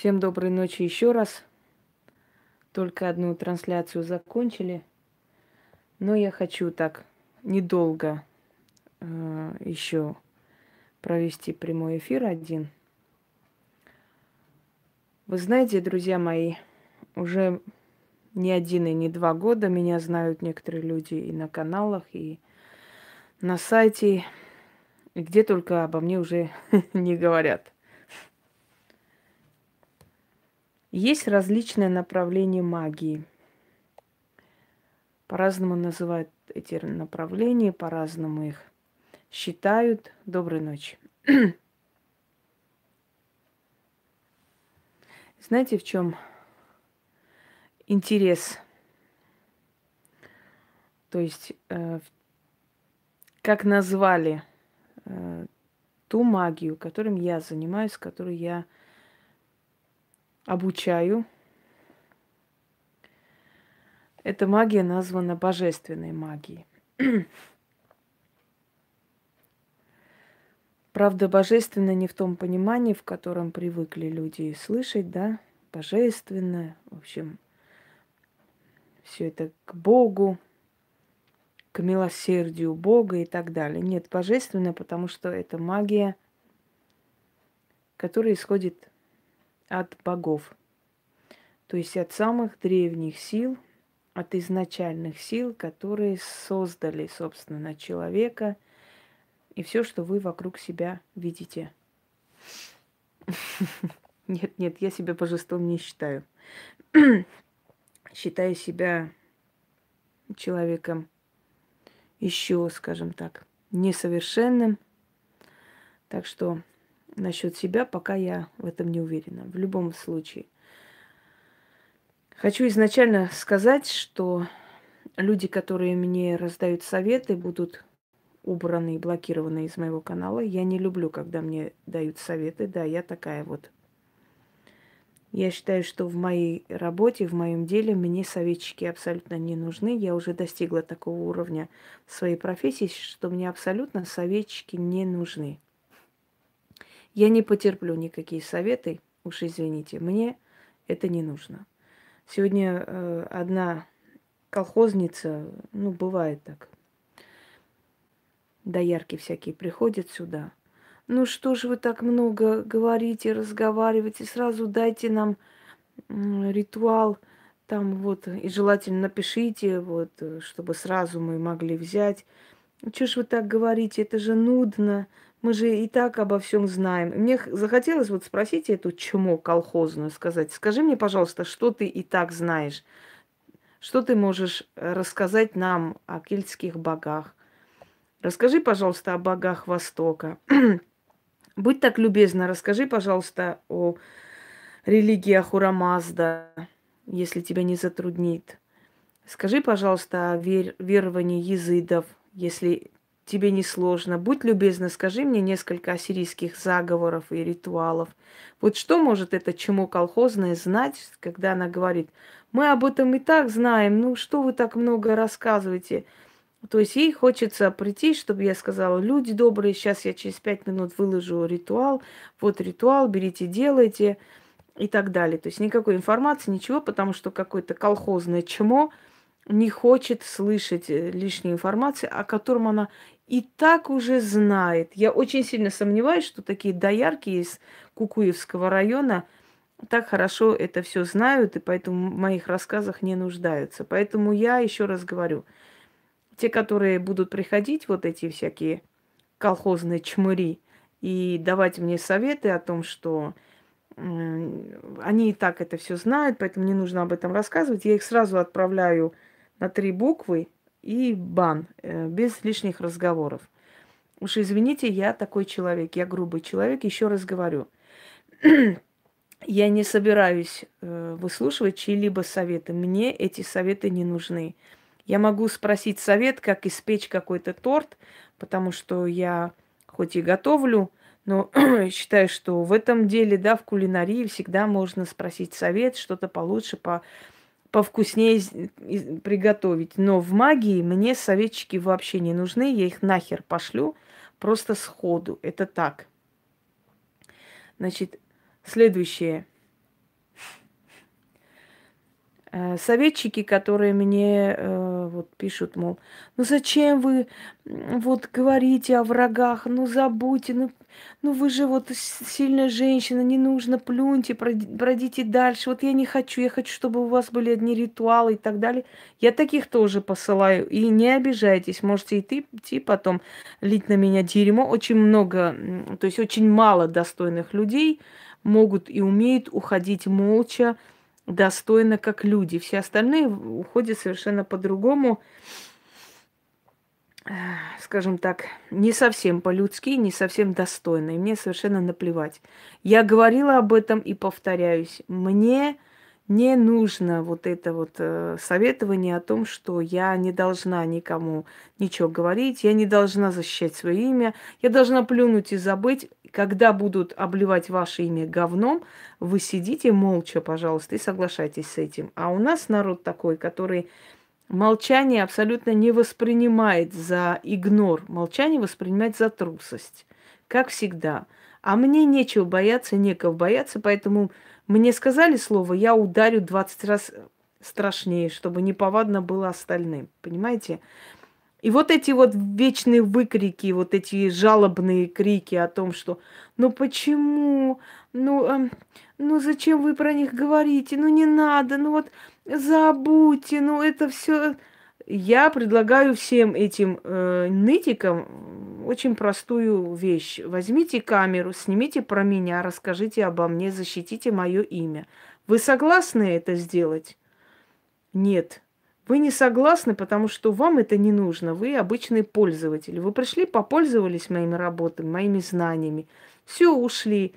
Всем доброй ночи еще раз. Только одну трансляцию закончили. Но я хочу так недолго э, еще провести прямой эфир один. Вы знаете, друзья мои, уже не один и не два года меня знают некоторые люди и на каналах, и на сайте, и где только обо мне уже не говорят. Есть различные направления магии. По-разному называют эти направления, по-разному их считают. Доброй ночи. Знаете, в чем интерес? То есть, э, как назвали э, ту магию, которым я занимаюсь, которой я обучаю. Эта магия названа божественной магией. Правда, божественно не в том понимании, в котором привыкли люди слышать, да, божественное, в общем, все это к Богу, к милосердию Бога и так далее. Нет, божественное, потому что это магия, которая исходит от богов. То есть от самых древних сил, от изначальных сил, которые создали, собственно, человека и все, что вы вокруг себя видите. Нет, нет, я себя божеством не считаю. Считаю себя человеком еще, скажем так, несовершенным. Так что насчет себя, пока я в этом не уверена. В любом случае. Хочу изначально сказать, что люди, которые мне раздают советы, будут убраны и блокированы из моего канала. Я не люблю, когда мне дают советы. Да, я такая вот. Я считаю, что в моей работе, в моем деле мне советчики абсолютно не нужны. Я уже достигла такого уровня своей профессии, что мне абсолютно советчики не нужны. Я не потерплю никакие советы, уж извините, мне это не нужно. Сегодня э, одна колхозница, ну, бывает так, доярки всякие приходят сюда. Ну что же вы так много говорите, разговариваете, сразу дайте нам ритуал, там вот, и желательно напишите, вот, э, чтобы сразу мы могли взять. Чего ж вы так говорите, это же нудно, мы же и так обо всем знаем. Мне захотелось вот спросить эту чмо колхозную, сказать, скажи мне, пожалуйста, что ты и так знаешь? Что ты можешь э, рассказать нам о кельтских богах? Расскажи, пожалуйста, о богах Востока. Будь так любезна, расскажи, пожалуйста, о религии Ахурамазда, если тебя не затруднит. Скажи, пожалуйста, о вер- веровании езидов, если тебе не сложно. Будь любезна, скажи мне несколько ассирийских заговоров и ритуалов. Вот что может это чему колхозное знать, когда она говорит, мы об этом и так знаем, ну что вы так много рассказываете? То есть ей хочется прийти, чтобы я сказала, люди добрые, сейчас я через пять минут выложу ритуал, вот ритуал, берите, делайте и так далее. То есть никакой информации, ничего, потому что какое-то колхозное чмо не хочет слышать э, лишней информации, о котором она и так уже знает. Я очень сильно сомневаюсь, что такие доярки из Кукуевского района так хорошо это все знают, и поэтому в моих рассказах не нуждаются. Поэтому я еще раз говорю, те, которые будут приходить, вот эти всякие колхозные чмыри, и давать мне советы о том, что они и так это все знают, поэтому не нужно об этом рассказывать. Я их сразу отправляю на три буквы, и бан, э, без лишних разговоров. Уж извините, я такой человек, я грубый человек, еще раз говорю. я не собираюсь э, выслушивать чьи-либо советы. Мне эти советы не нужны. Я могу спросить совет, как испечь какой-то торт, потому что я хоть и готовлю, но считаю, что в этом деле, да, в кулинарии всегда можно спросить совет, что-то получше, по повкуснее приготовить. Но в магии мне советчики вообще не нужны, я их нахер пошлю просто сходу. Это так. Значит, следующее. Э, советчики, которые мне э, вот пишут, мол, ну зачем вы вот говорите о врагах, ну забудьте, ну, ну вы же вот сильная женщина, не нужно, плюньте, пройдите дальше. Вот я не хочу, я хочу, чтобы у вас были одни ритуалы и так далее. Я таких тоже посылаю. И не обижайтесь, можете и ты идти потом лить на меня дерьмо. Очень много, то есть очень мало достойных людей могут и умеют уходить молча, достойно, как люди. Все остальные уходят совершенно по-другому, скажем так, не совсем по-людски, не совсем достойно. И мне совершенно наплевать. Я говорила об этом и повторяюсь. Мне не нужно вот это вот э, советование о том, что я не должна никому ничего говорить, я не должна защищать свое имя, я должна плюнуть и забыть. Когда будут обливать ваше имя говном, вы сидите молча, пожалуйста, и соглашайтесь с этим. А у нас народ такой, который молчание абсолютно не воспринимает за игнор, молчание воспринимает за трусость, как всегда. А мне нечего бояться, некого бояться, поэтому мне сказали слово, я ударю 20 раз страшнее, чтобы неповадно было остальным. Понимаете? И вот эти вот вечные выкрики, вот эти жалобные крики о том, что ну почему, ну, э, ну зачем вы про них говорите, ну не надо, ну вот забудьте, ну это все. Я предлагаю всем этим э, нытикам очень простую вещь. Возьмите камеру, снимите про меня, расскажите обо мне, защитите мое имя. Вы согласны это сделать? Нет. Вы не согласны, потому что вам это не нужно. Вы обычный пользователь. Вы пришли, попользовались моими работами, моими знаниями. Все, ушли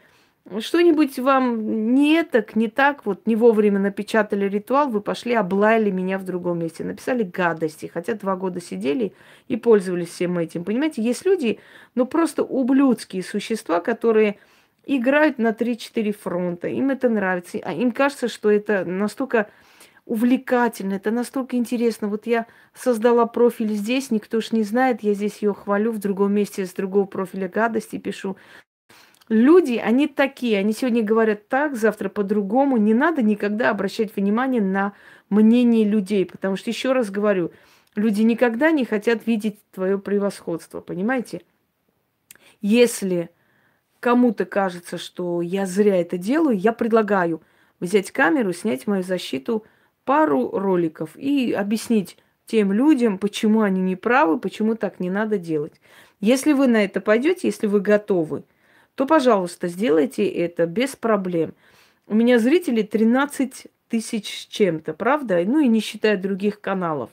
что-нибудь вам не так, не так, вот не вовремя напечатали ритуал, вы пошли, облаяли меня в другом месте, написали гадости, хотя два года сидели и пользовались всем этим. Понимаете, есть люди, ну просто ублюдские существа, которые играют на 3-4 фронта, им это нравится, а им кажется, что это настолько увлекательно, это настолько интересно. Вот я создала профиль здесь, никто ж не знает, я здесь ее хвалю, в другом месте с другого профиля гадости пишу. Люди, они такие, они сегодня говорят так, завтра по-другому. Не надо никогда обращать внимание на мнение людей, потому что, еще раз говорю, люди никогда не хотят видеть твое превосходство, понимаете? Если кому-то кажется, что я зря это делаю, я предлагаю взять камеру, снять мою защиту пару роликов и объяснить тем людям, почему они не правы, почему так не надо делать. Если вы на это пойдете, если вы готовы, то, пожалуйста, сделайте это без проблем. У меня зрителей 13 тысяч чем-то, правда? Ну и не считая других каналов.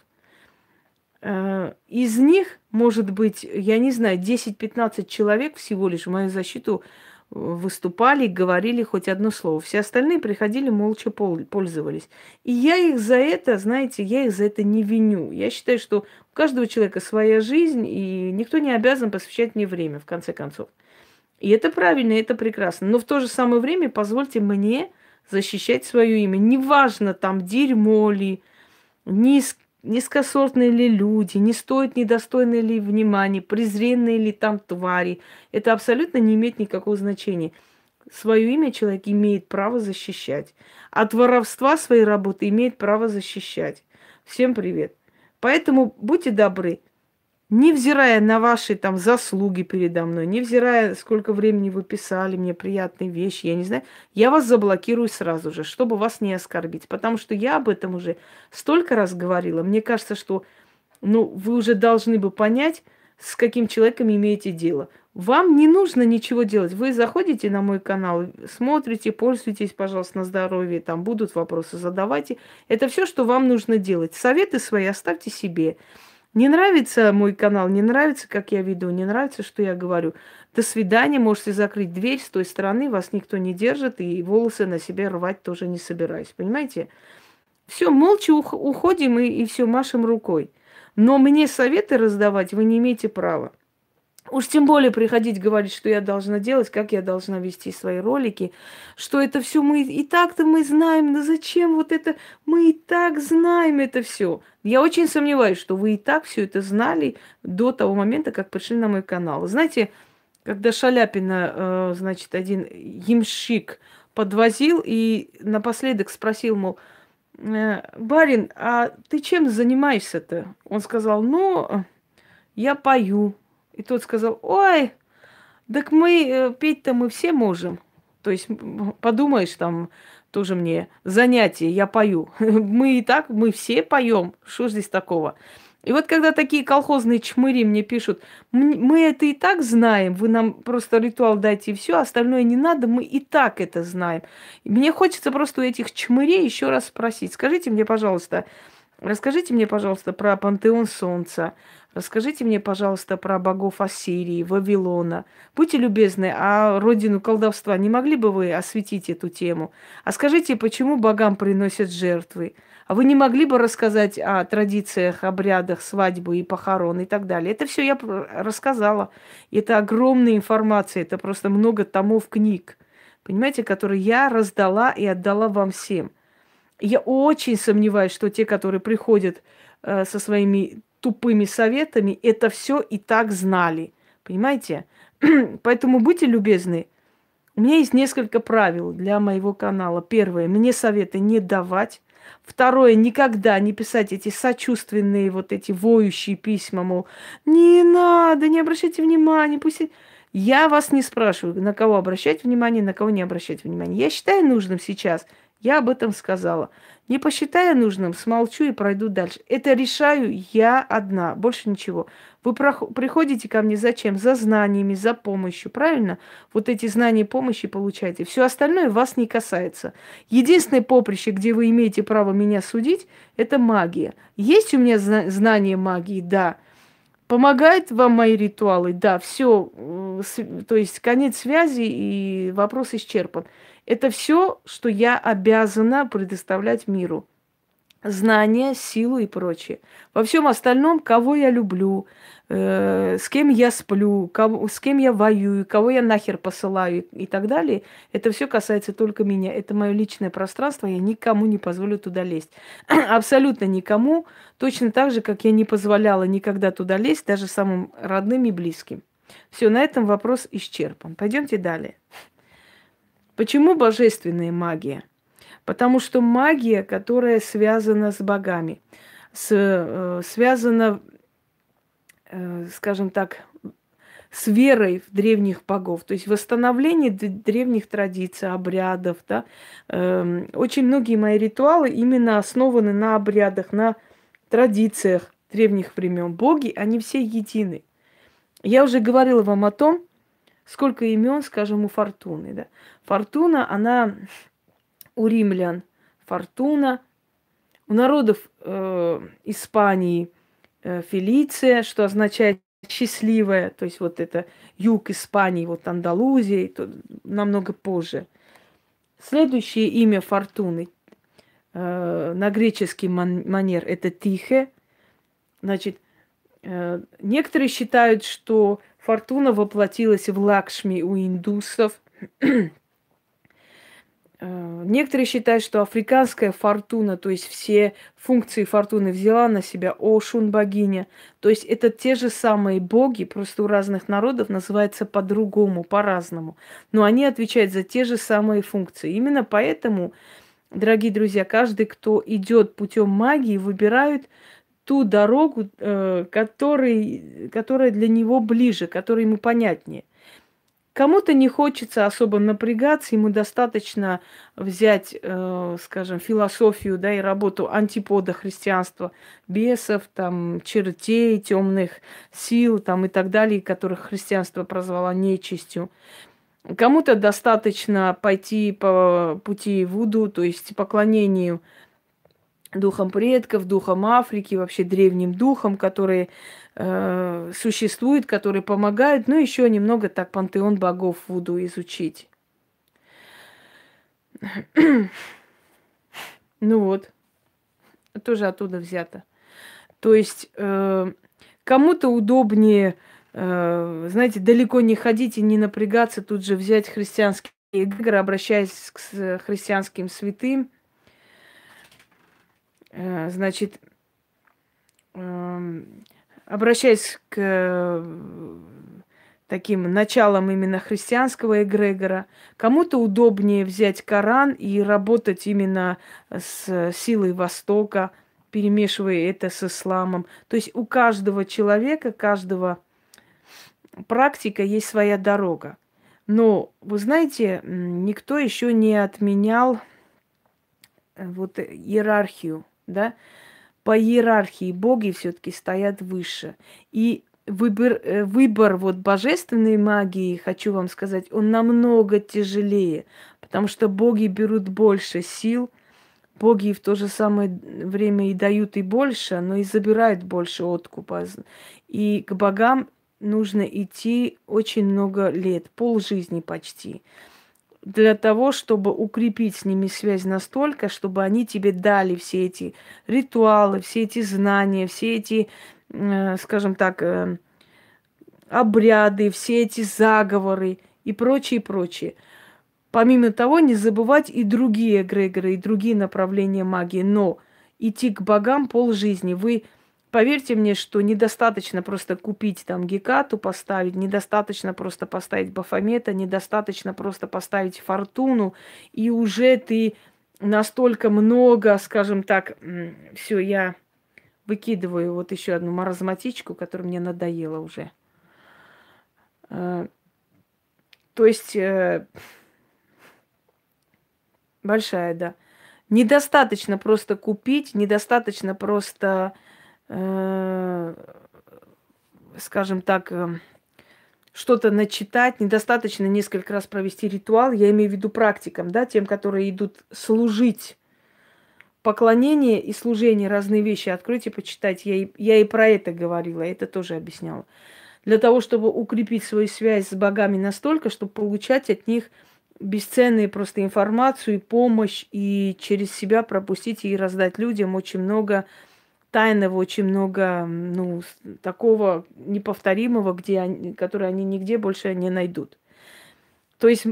Э, из них, может быть, я не знаю, 10-15 человек всего лишь в мою защиту выступали, говорили хоть одно слово. Все остальные приходили, молча пользовались. И я их за это, знаете, я их за это не виню. Я считаю, что у каждого человека своя жизнь, и никто не обязан посвящать мне время, в конце концов. И это правильно, это прекрасно. Но в то же самое время позвольте мне защищать свое имя. Неважно, там дерьмо ли, низ, низкосортные ли люди, не стоят недостойные ли внимания, презренные ли там твари. Это абсолютно не имеет никакого значения. Свое имя человек имеет право защищать. От воровства своей работы имеет право защищать. Всем привет. Поэтому будьте добры, невзирая на ваши там заслуги передо мной, невзирая, сколько времени вы писали мне приятные вещи, я не знаю, я вас заблокирую сразу же, чтобы вас не оскорбить. Потому что я об этом уже столько раз говорила. Мне кажется, что ну, вы уже должны бы понять, с каким человеком имеете дело. Вам не нужно ничего делать. Вы заходите на мой канал, смотрите, пользуйтесь, пожалуйста, на здоровье. Там будут вопросы, задавайте. Это все, что вам нужно делать. Советы свои оставьте себе. Не нравится мой канал, не нравится, как я веду, не нравится, что я говорю. До свидания, можете закрыть дверь с той стороны, вас никто не держит, и волосы на себе рвать тоже не собираюсь. Понимаете? Все, молча уходим и, и все, машем рукой. Но мне советы раздавать вы не имеете права. Уж тем более приходить говорить, что я должна делать, как я должна вести свои ролики, что это все мы и так-то мы знаем, но зачем вот это, мы и так знаем это все. Я очень сомневаюсь, что вы и так все это знали до того момента, как пришли на мой канал. Знаете, когда Шаляпина, э, значит, один ямщик подвозил и напоследок спросил, мол, э, барин, а ты чем занимаешься-то? Он сказал, ну, я пою. И тот сказал, ой, так мы э, петь-то мы все можем. То есть, подумаешь, там тоже мне занятие, я пою. Мы и так, мы все поем. Что здесь такого? И вот когда такие колхозные чмыри мне пишут, мы это и так знаем, вы нам просто ритуал дайте и все, остальное не надо, мы и так это знаем. мне хочется просто у этих чмырей еще раз спросить, скажите мне, пожалуйста, расскажите мне, пожалуйста, про пантеон солнца, расскажите мне, пожалуйста, про богов Ассирии, Вавилона. Будьте любезны, а родину колдовства не могли бы вы осветить эту тему? А скажите, почему богам приносят жертвы? А вы не могли бы рассказать о традициях, обрядах, свадьбы и похорон и так далее? Это все я рассказала. Это огромная информация, это просто много томов книг, понимаете, которые я раздала и отдала вам всем. Я очень сомневаюсь, что те, которые приходят э, со своими тупыми советами, это все и так знали. Понимаете? Поэтому будьте любезны. У меня есть несколько правил для моего канала. Первое, мне советы не давать. Второе, никогда не писать эти сочувственные, вот эти воющие письма, мол, не надо, не обращайте внимания, пусть... Я вас не спрашиваю, на кого обращать внимание, на кого не обращать внимание. Я считаю нужным сейчас, я об этом сказала. Не посчитая нужным, смолчу и пройду дальше. Это решаю я одна, больше ничего. Вы приходите ко мне зачем? За знаниями, за помощью, правильно? Вот эти знания и помощи получаете. Все остальное вас не касается. Единственное поприще, где вы имеете право меня судить, это магия. Есть у меня знание магии? Да. Помогают вам мои ритуалы? Да, все. То есть конец связи и вопрос исчерпан. Это все, что я обязана предоставлять миру знания, силу и прочее. Во всем остальном, кого я люблю, э, с кем я сплю, кого, с кем я воюю, кого я нахер посылаю и так далее, это все касается только меня. Это мое личное пространство, я никому не позволю туда лезть. Абсолютно никому, точно так же, как я не позволяла никогда туда лезть, даже самым родным и близким. Все, на этом вопрос исчерпан. Пойдемте далее. Почему божественная магия? Потому что магия, которая связана с богами, с, э, связана, э, скажем так, с верой в древних богов, то есть восстановление древних традиций, обрядов. Да? Э, очень многие мои ритуалы именно основаны на обрядах, на традициях древних времен. Боги, они все едины. Я уже говорила вам о том, сколько имен, скажем, у Фортуны. Да? Фортуна, она у римлян фортуна, у народов э, Испании э, Фелиция, что означает счастливая, то есть вот это юг Испании, вот Андалузия, то намного позже. Следующее имя Фортуны э, на греческий манер это Тихе. Значит, э, некоторые считают, что Фортуна воплотилась в Лакшми у индусов. Э, некоторые считают, что африканская фортуна, то есть все функции фортуны взяла на себя Ошун богиня. То есть это те же самые боги, просто у разных народов называется по-другому, по-разному. Но они отвечают за те же самые функции. Именно поэтому, дорогие друзья, каждый, кто идет путем магии, выбирает ту дорогу, э, который, которая для него ближе, которая ему понятнее. Кому-то не хочется особо напрягаться, ему достаточно взять, э, скажем, философию, да, и работу антипода христианства, бесов, там, чертей, темных сил, там, и так далее, которых христианство прозвало нечистью. Кому-то достаточно пойти по пути Вуду, то есть поклонению духам предков, духам Африки, вообще древним духам, которые э, существуют, которые помогают, ну еще немного так пантеон богов Вуду изучить. ну вот, тоже оттуда взято. То есть э, кому-то удобнее, э, знаете, далеко не ходить и не напрягаться, тут же взять христианские игры, обращаясь к христианским святым, значит, эм, обращаясь к таким началом именно христианского эгрегора. Кому-то удобнее взять Коран и работать именно с силой Востока, перемешивая это с исламом. То есть у каждого человека, каждого практика есть своя дорога. Но, вы знаете, никто еще не отменял э, вот иерархию, да? По иерархии боги все-таки стоят выше. И выбор, э, выбор вот божественной магии, хочу вам сказать, он намного тяжелее, потому что боги берут больше сил, боги в то же самое время и дают и больше, но и забирают больше откупа. И к богам нужно идти очень много лет, пол жизни почти, для того, чтобы укрепить с ними связь настолько, чтобы они тебе дали все эти ритуалы, все эти знания, все эти Э, скажем так, э, обряды, все эти заговоры и прочее, прочее. Помимо того, не забывать и другие эгрегоры, и другие направления магии. Но идти к богам полжизни. Вы поверьте мне, что недостаточно просто купить там Гекату, поставить, недостаточно просто поставить Бафомета, недостаточно просто поставить Фортуну, и уже ты настолько много, скажем так, все, я выкидываю вот еще одну маразматичку, которая мне надоела уже. Э, то есть э, большая, да. Недостаточно просто купить, недостаточно просто, скажем так, что-то начитать, недостаточно несколько раз провести ритуал. Я имею в виду практикам, да, тем, которые идут служить поклонение и служение разные вещи. Откройте, почитайте. Я и, я и про это говорила, это тоже объясняла. Для того, чтобы укрепить свою связь с богами настолько, чтобы получать от них бесценную просто информацию и помощь, и через себя пропустить и раздать людям очень много тайного, очень много ну, такого неповторимого, где они, которое они нигде больше не найдут. То есть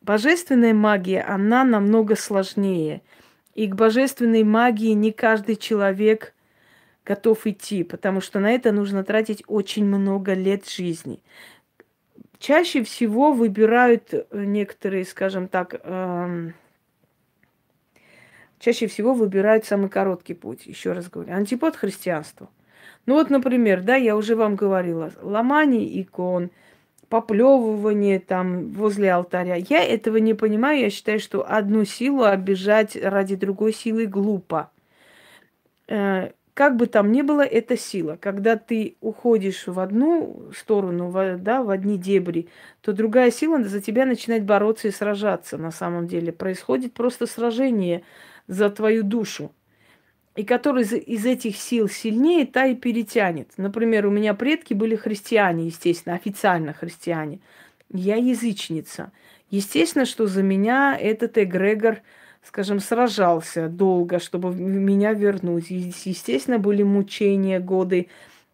божественная магия, она намного сложнее – и к божественной магии не каждый человек готов идти, потому что на это нужно тратить очень много лет жизни. Чаще всего выбирают э, некоторые, скажем так, эм, чаще всего выбирают самый короткий путь, еще раз говорю, антипод христианству. Ну вот, например, да, я уже вам говорила, ломание икон – поплевывание там возле алтаря. Я этого не понимаю. Я считаю, что одну силу обижать ради другой силы глупо. Э, как бы там ни было, это сила. Когда ты уходишь в одну сторону, в, да, в одни дебри, то другая сила за тебя начинает бороться и сражаться на самом деле. Происходит просто сражение за твою душу и который из, этих сил сильнее, та и перетянет. Например, у меня предки были христиане, естественно, официально христиане. Я язычница. Естественно, что за меня этот эгрегор, скажем, сражался долго, чтобы меня вернуть. Естественно, были мучения, годы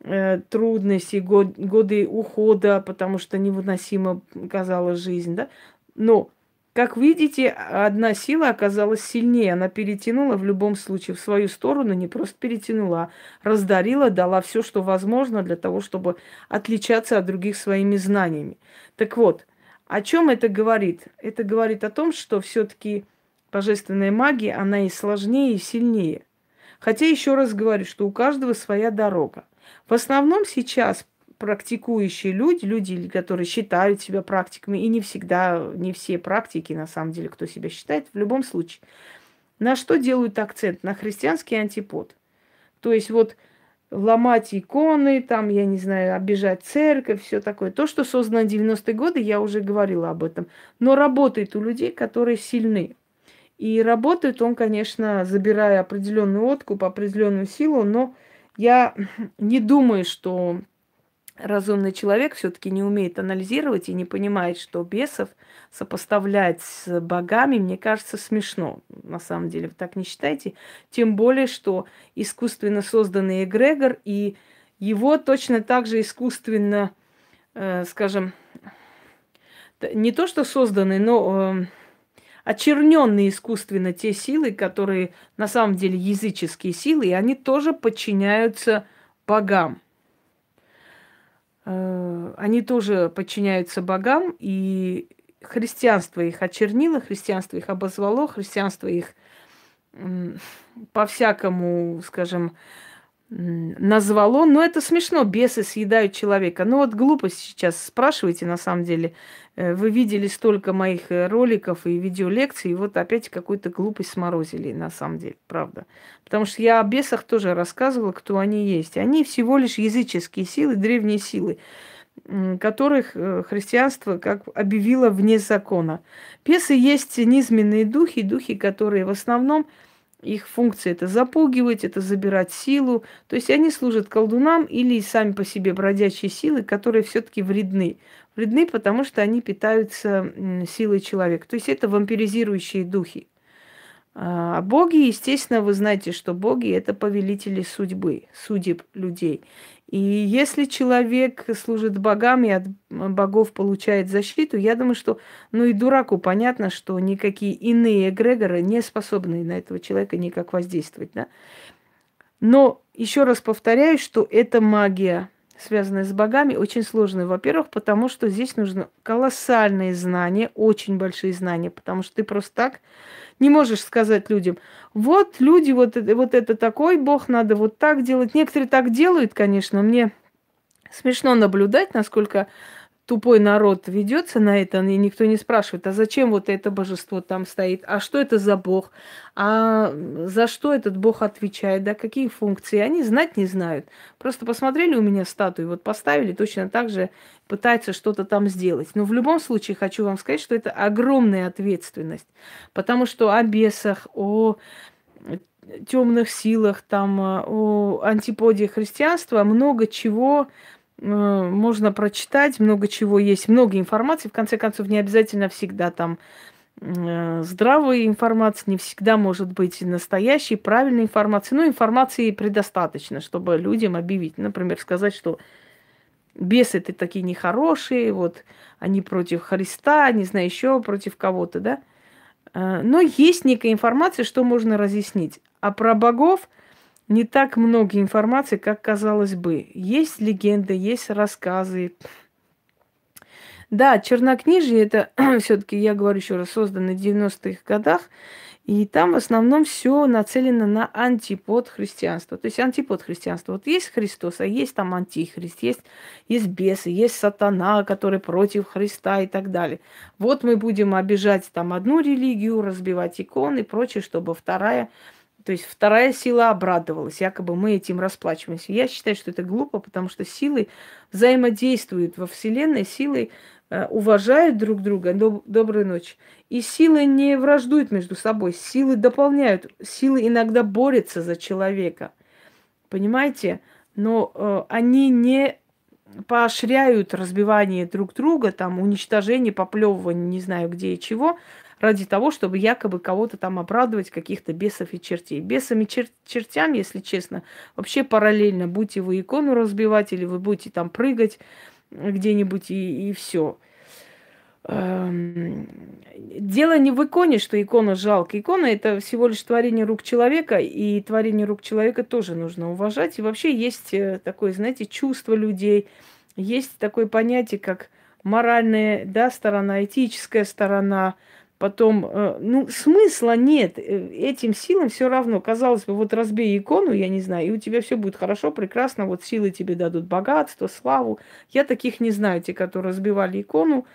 э, трудностей, год, годы ухода, потому что невыносимо казалась жизнь, да. Но как видите, одна сила оказалась сильнее. Она перетянула в любом случае в свою сторону, не просто перетянула, а раздарила, дала все, что возможно для того, чтобы отличаться от других своими знаниями. Так вот, о чем это говорит? Это говорит о том, что все-таки божественная магия, она и сложнее, и сильнее. Хотя еще раз говорю, что у каждого своя дорога. В основном сейчас практикующие люди, люди, которые считают себя практиками, и не всегда, не все практики, на самом деле, кто себя считает, в любом случае, на что делают акцент? На христианский антипод. То есть вот ломать иконы, там, я не знаю, обижать церковь, все такое. То, что создано в 90-е годы, я уже говорила об этом. Но работает у людей, которые сильны. И работает он, конечно, забирая определенный откуп, определенную силу, но я не думаю, что разумный человек все-таки не умеет анализировать и не понимает, что бесов сопоставлять с богами, мне кажется, смешно. На самом деле, вы так не считаете? Тем более, что искусственно созданный эгрегор и его точно так же искусственно, э, скажем, не то что созданный, но э, очерненные искусственно те силы, которые на самом деле языческие силы, и они тоже подчиняются богам. Э, они тоже подчиняются богам, и христианство их очернило, христианство их обозвало, христианство их по-всякому, скажем, назвало. Но это смешно, бесы съедают человека. Ну вот глупость сейчас спрашиваете, на самом деле. Э, вы видели столько моих э, роликов и видеолекций, и вот опять какую-то глупость сморозили, на самом деле, правда. Потому что я о бесах тоже рассказывала, кто они есть. Они всего лишь языческие силы, древние силы которых э, христианство как объявило вне закона. Бесы есть низменные духи, духи, которые в основном их функция это запугивать, это забирать силу. То есть они служат колдунам или сами по себе бродячие силы, которые все-таки вредны. Вредны, потому что они питаются силой человека. То есть это вампиризирующие духи. А боги, естественно, вы знаете, что боги это повелители судьбы, судеб людей. И если человек служит богам и от богов получает защиту, я думаю, что, ну и дураку понятно, что никакие иные эгрегоры не способны на этого человека никак воздействовать, да. Но еще раз повторяю, что эта магия, связанная с богами, очень сложная. Во-первых, потому что здесь нужно колоссальные знания, очень большие знания, потому что ты просто так не можешь сказать людям, вот люди, вот вот это такой бог, надо вот так делать. Некоторые так делают, конечно, мне смешно наблюдать, насколько тупой народ ведется на это, и никто не спрашивает, а зачем вот это божество там стоит, а что это за бог, а за что этот бог отвечает, да, какие функции, они знать не знают. Просто посмотрели у меня статую, вот поставили, точно так же пытаются что-то там сделать. Но в любом случае хочу вам сказать, что это огромная ответственность, потому что о бесах, о темных силах, там, о антиподе христианства много чего можно прочитать, много чего есть, много информации. В конце концов, не обязательно всегда там э, здравая информация, не всегда может быть настоящей, правильной информации. Но информации предостаточно, чтобы людям объявить. Например, сказать, что бесы это такие нехорошие, вот они против Христа, не знаю, еще против кого-то, да. Э, но есть некая информация, что можно разъяснить. А про богов – не так много информации, как казалось бы. Есть легенды, есть рассказы. Да, чернокнижие это все-таки, я говорю еще раз, создано в 90-х годах, и там в основном все нацелено на антипод христианства. То есть антипод христианства. Вот есть Христос, а есть там антихрист, есть, есть бесы, есть сатана, который против Христа и так далее. Вот мы будем обижать там одну религию, разбивать иконы и прочее, чтобы вторая то есть вторая сила обрадовалась, якобы мы этим расплачиваемся. Я считаю, что это глупо, потому что силы взаимодействуют во Вселенной, силы э, уважают друг друга. Доб- доброй ночи. И силы не враждуют между собой, силы дополняют, силы иногда борются за человека. Понимаете? Но э, они не поощряют разбивание друг друга, там, уничтожение, поплевывание, не знаю где и чего, ради того, чтобы якобы кого-то там обрадовать, каких-то бесов и чертей. Бесами чер- чертям, если честно, вообще параллельно. Будете вы икону разбивать, или вы будете там прыгать где-нибудь, и, и все. Эм, дело не в иконе, что икона жалко. Икона это всего лишь творение рук человека, и творение рук человека тоже нужно уважать. И вообще есть э, такое, знаете, чувство людей, есть такое понятие, как моральная да, сторона, этическая сторона, Потом, э, ну, смысла нет. Э, этим силам все равно. Казалось бы, вот разбей икону, я не знаю, и у тебя все будет хорошо, прекрасно. Вот силы тебе дадут богатство, славу. Я таких не знаю, те, которые разбивали икону,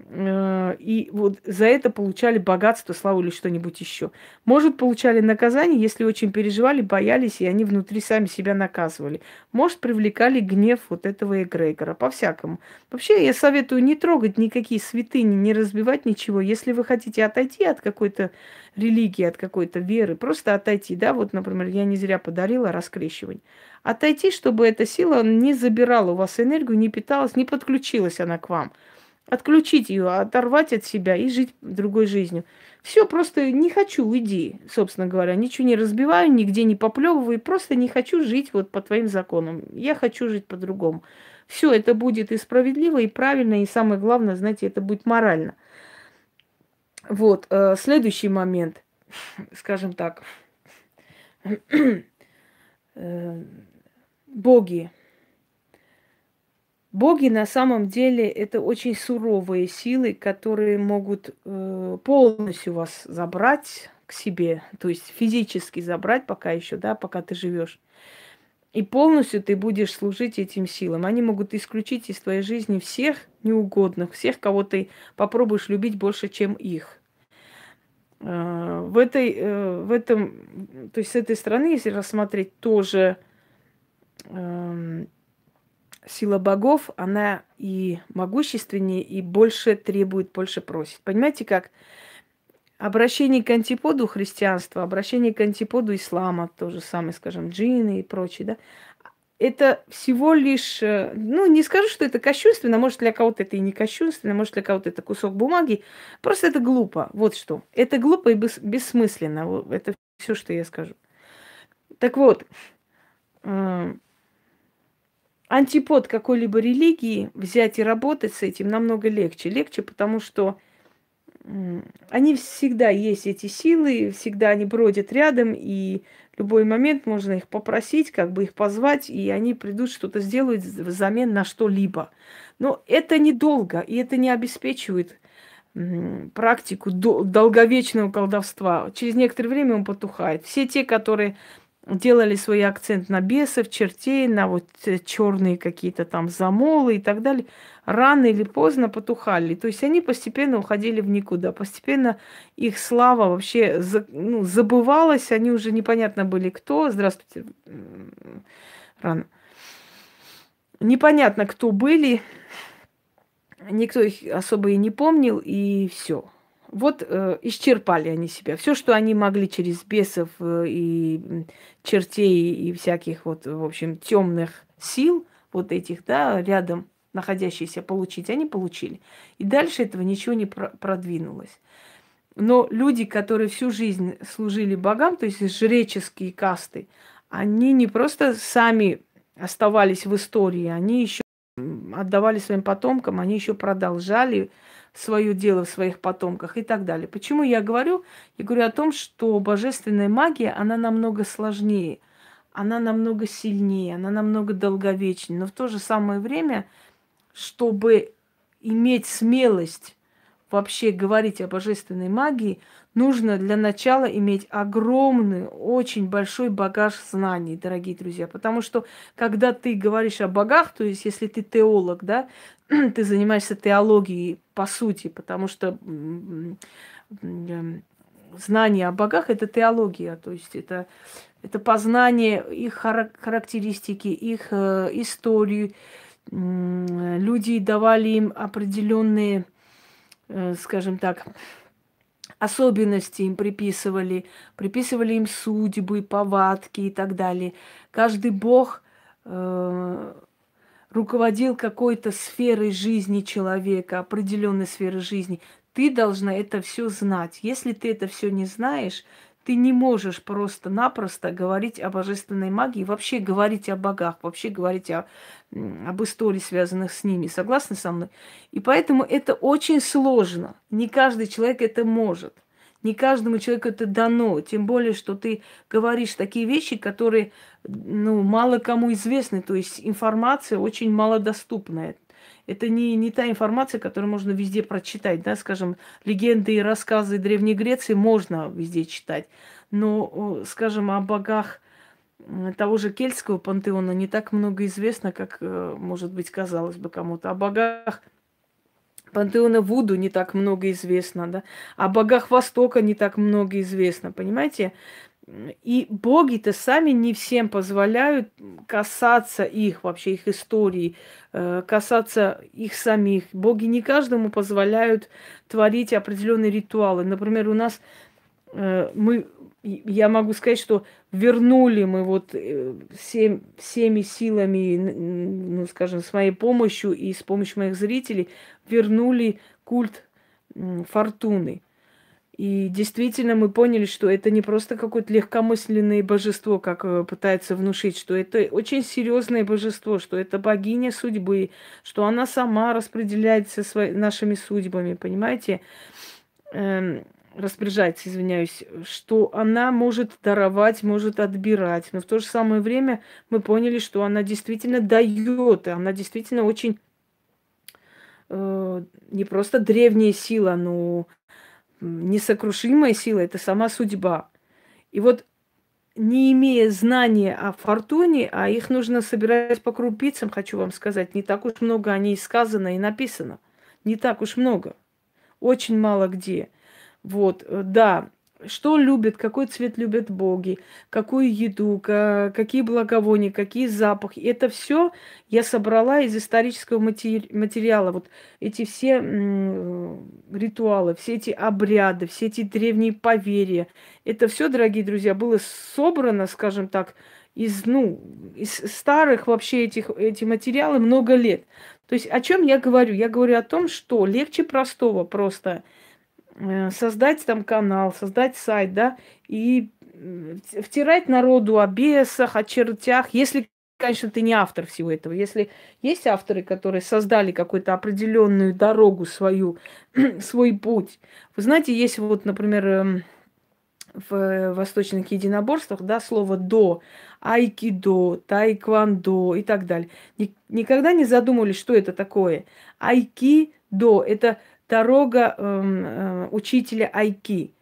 и вот за это получали богатство, славу или что-нибудь еще. Может, получали наказание, если очень переживали, боялись, и они внутри сами себя наказывали. Может, привлекали гнев вот этого эгрегора, по-всякому. Вообще, я советую не трогать никакие святыни, не разбивать ничего. Если вы хотите отойти от какой-то религии, от какой-то веры, просто отойти, да, вот, например, я не зря подарила раскрещивание. Отойти, чтобы эта сила не забирала у вас энергию, не питалась, не подключилась она к вам – отключить ее, оторвать от себя и жить другой жизнью. Все, просто не хочу, уйди, собственно говоря. Ничего не разбиваю, нигде не поплевываю, просто не хочу жить вот по твоим законам. Я хочу жить по-другому. Все, это будет и справедливо, и правильно, и самое главное, знаете, это будет морально. Вот, э, следующий момент, скажем так, э, боги Боги на самом деле это очень суровые силы, которые могут э, полностью вас забрать к себе, то есть физически забрать пока еще, да, пока ты живешь. И полностью ты будешь служить этим силам. Они могут исключить из твоей жизни всех неугодных, всех, кого ты попробуешь любить больше, чем их. Э, в, этой, э, в этом, то есть с этой стороны, если рассмотреть тоже эм, сила богов, она и могущественнее, и больше требует, больше просит. Понимаете, как обращение к антиподу христианства, обращение к антиподу ислама, то же самое, скажем, джины и прочее, да, это всего лишь, э, ну, не скажу, что это кощунственно, может, для кого-то это и не кощунственно, может, для кого-то это кусок бумаги, просто это глупо, вот что. Это глупо и бессмысленно, это все, что я скажу. Так вот, э, антипод какой-либо религии взять и работать с этим намного легче. Легче, потому что они всегда есть, эти силы, всегда они бродят рядом, и в любой момент можно их попросить, как бы их позвать, и они придут, что-то сделают взамен на что-либо. Но это недолго, и это не обеспечивает практику долговечного колдовства. Через некоторое время он потухает. Все те, которые делали свой акцент на бесов, чертей, на вот э, черные какие-то там замолы и так далее, рано или поздно потухали. То есть они постепенно уходили в никуда. Постепенно их слава вообще ну, забывалась, они уже непонятно были кто. Здравствуйте. Рано. Непонятно, кто были. Никто их особо и не помнил, и все. Вот э, исчерпали они себя. Все, что они могли через бесов э, и чертей и всяких вот, в общем, темных сил, вот этих, да, рядом находящиеся получить, они получили. И дальше этого ничего не продвинулось. Но люди, которые всю жизнь служили богам, то есть жреческие касты, они не просто сами оставались в истории, они еще отдавали своим потомкам, они еще продолжали свое дело в своих потомках и так далее. Почему я говорю? Я говорю о том, что божественная магия, она намного сложнее, она намного сильнее, она намного долговечнее. Но в то же самое время, чтобы иметь смелость вообще говорить о божественной магии, нужно для начала иметь огромный, очень большой багаж знаний, дорогие друзья. Потому что, когда ты говоришь о богах, то есть если ты теолог, да, ты занимаешься теологией по сути, потому что знание о богах – это теология, то есть это, это познание их характеристики, их э, истории. Люди давали им определенные, э, скажем так, особенности им приписывали, приписывали им судьбы, повадки и так далее. Каждый бог э, руководил какой-то сферой жизни человека, определенной сферой жизни. Ты должна это все знать. Если ты это все не знаешь, ты не можешь просто-напросто говорить о божественной магии, вообще говорить о богах, вообще говорить о, об истории, связанных с ними. Согласны со мной? И поэтому это очень сложно. Не каждый человек это может. Не каждому человеку это дано. Тем более, что ты говоришь такие вещи, которые ну, мало кому известны. То есть информация очень малодоступная. Это не, не та информация, которую можно везде прочитать. Да? Скажем, легенды и рассказы Древней Греции можно везде читать. Но, скажем, о богах того же кельтского пантеона не так много известно, как, э, может быть, казалось бы кому-то. О богах пантеона Вуду не так много известно, да. О богах Востока не так много известно, понимаете? И боги-то сами не всем позволяют касаться их, вообще их истории, э, касаться их самих. Боги не каждому позволяют творить определенные ритуалы. Например, у нас э, мы, я могу сказать, что вернули мы вот э, всем, всеми силами, ну, скажем, с моей помощью и с помощью моих зрителей, вернули культ фортуны. И действительно мы поняли, что это не просто какое-то легкомысленное божество, как э, пытается внушить, что это очень серьезное божество, что это богиня судьбы, что она сама распределяется свои, нашими судьбами, понимаете? Эм, распоряжается, извиняюсь, что она может даровать, может отбирать. Но в то же самое время мы поняли, что она действительно дает, она действительно очень э, не просто древняя сила, но несокрушимая сила, это сама судьба. И вот не имея знания о фортуне, а их нужно собирать по крупицам, хочу вам сказать, не так уж много о ней сказано и написано. Не так уж много. Очень мало где. Вот, э, да, что любят, какой цвет любят боги, какую еду, какие благовония, какие запахи. Это все я собрала из исторического материала. Вот эти все ритуалы, все эти обряды, все эти древние поверья. Это все, дорогие друзья, было собрано, скажем так, из, ну, из старых вообще этих, эти материалы много лет. То есть о чем я говорю? Я говорю о том, что легче простого просто – создать там канал, создать сайт, да, и втирать народу о бесах, о чертях, если, конечно, ты не автор всего этого. Если есть авторы, которые создали какую-то определенную дорогу свою, свой путь. Вы знаете, есть вот, например, эм, в восточных единоборствах, да, слово «до», айкидо, тайквандо и так далее. Никогда не задумывались, что это такое. Айкидо – это дорога эм, э, учителя айки,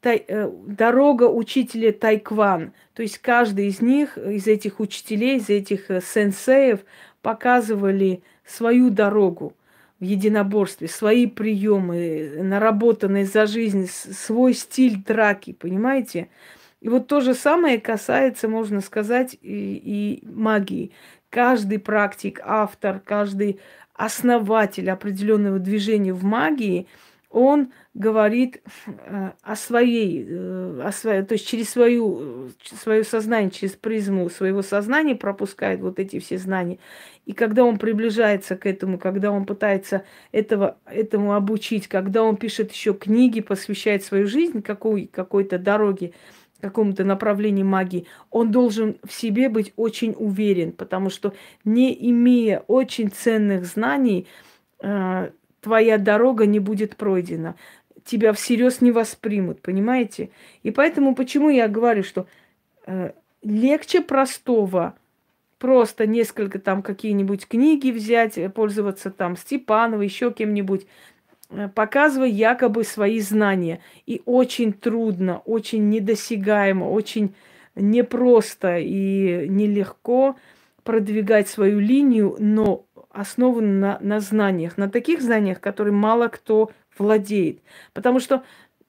тай, э, дорога учителя тайкван. То есть каждый из них, из этих учителей, из этих э, сенсеев показывали свою дорогу в единоборстве, свои приемы, наработанные за жизнь, свой стиль драки, понимаете? И вот то же самое касается, можно сказать, и, и магии. Каждый практик, автор, каждый основатель определенного движения в магии, он говорит э, о своей, э, о своей, то есть через свою, свое сознание, через призму своего сознания пропускает вот эти все знания. И когда он приближается к этому, когда он пытается этого, этому обучить, когда он пишет еще книги, посвящает свою жизнь какой, какой-то дороге, какому-то направлению магии, он должен в себе быть очень уверен, потому что не имея очень ценных знаний, э, твоя дорога не будет пройдена. Тебя всерьез не воспримут, понимаете? И поэтому почему я говорю, что э, легче простого просто несколько там какие-нибудь книги взять, пользоваться там Степановой, еще кем-нибудь, Э, показывая якобы свои знания. И очень трудно, очень недосягаемо, очень непросто и нелегко продвигать свою линию, но основанную на, на знаниях, на таких знаниях, которые мало кто владеет. Потому что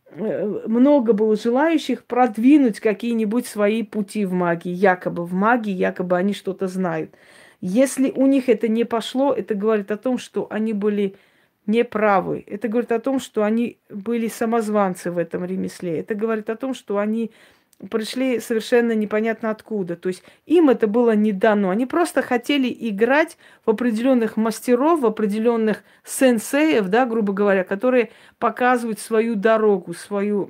э, много было желающих продвинуть какие-нибудь свои пути в магии, якобы в магии, якобы они что-то знают. Если у них это не пошло, это говорит о том, что они были неправы. Это говорит о том, что они были самозванцы в этом ремесле. Это говорит о том, что они пришли совершенно непонятно откуда. То есть им это было не дано. Они просто хотели играть в определенных мастеров, в определенных сенсеев, да, грубо говоря, которые показывают свою дорогу, свою...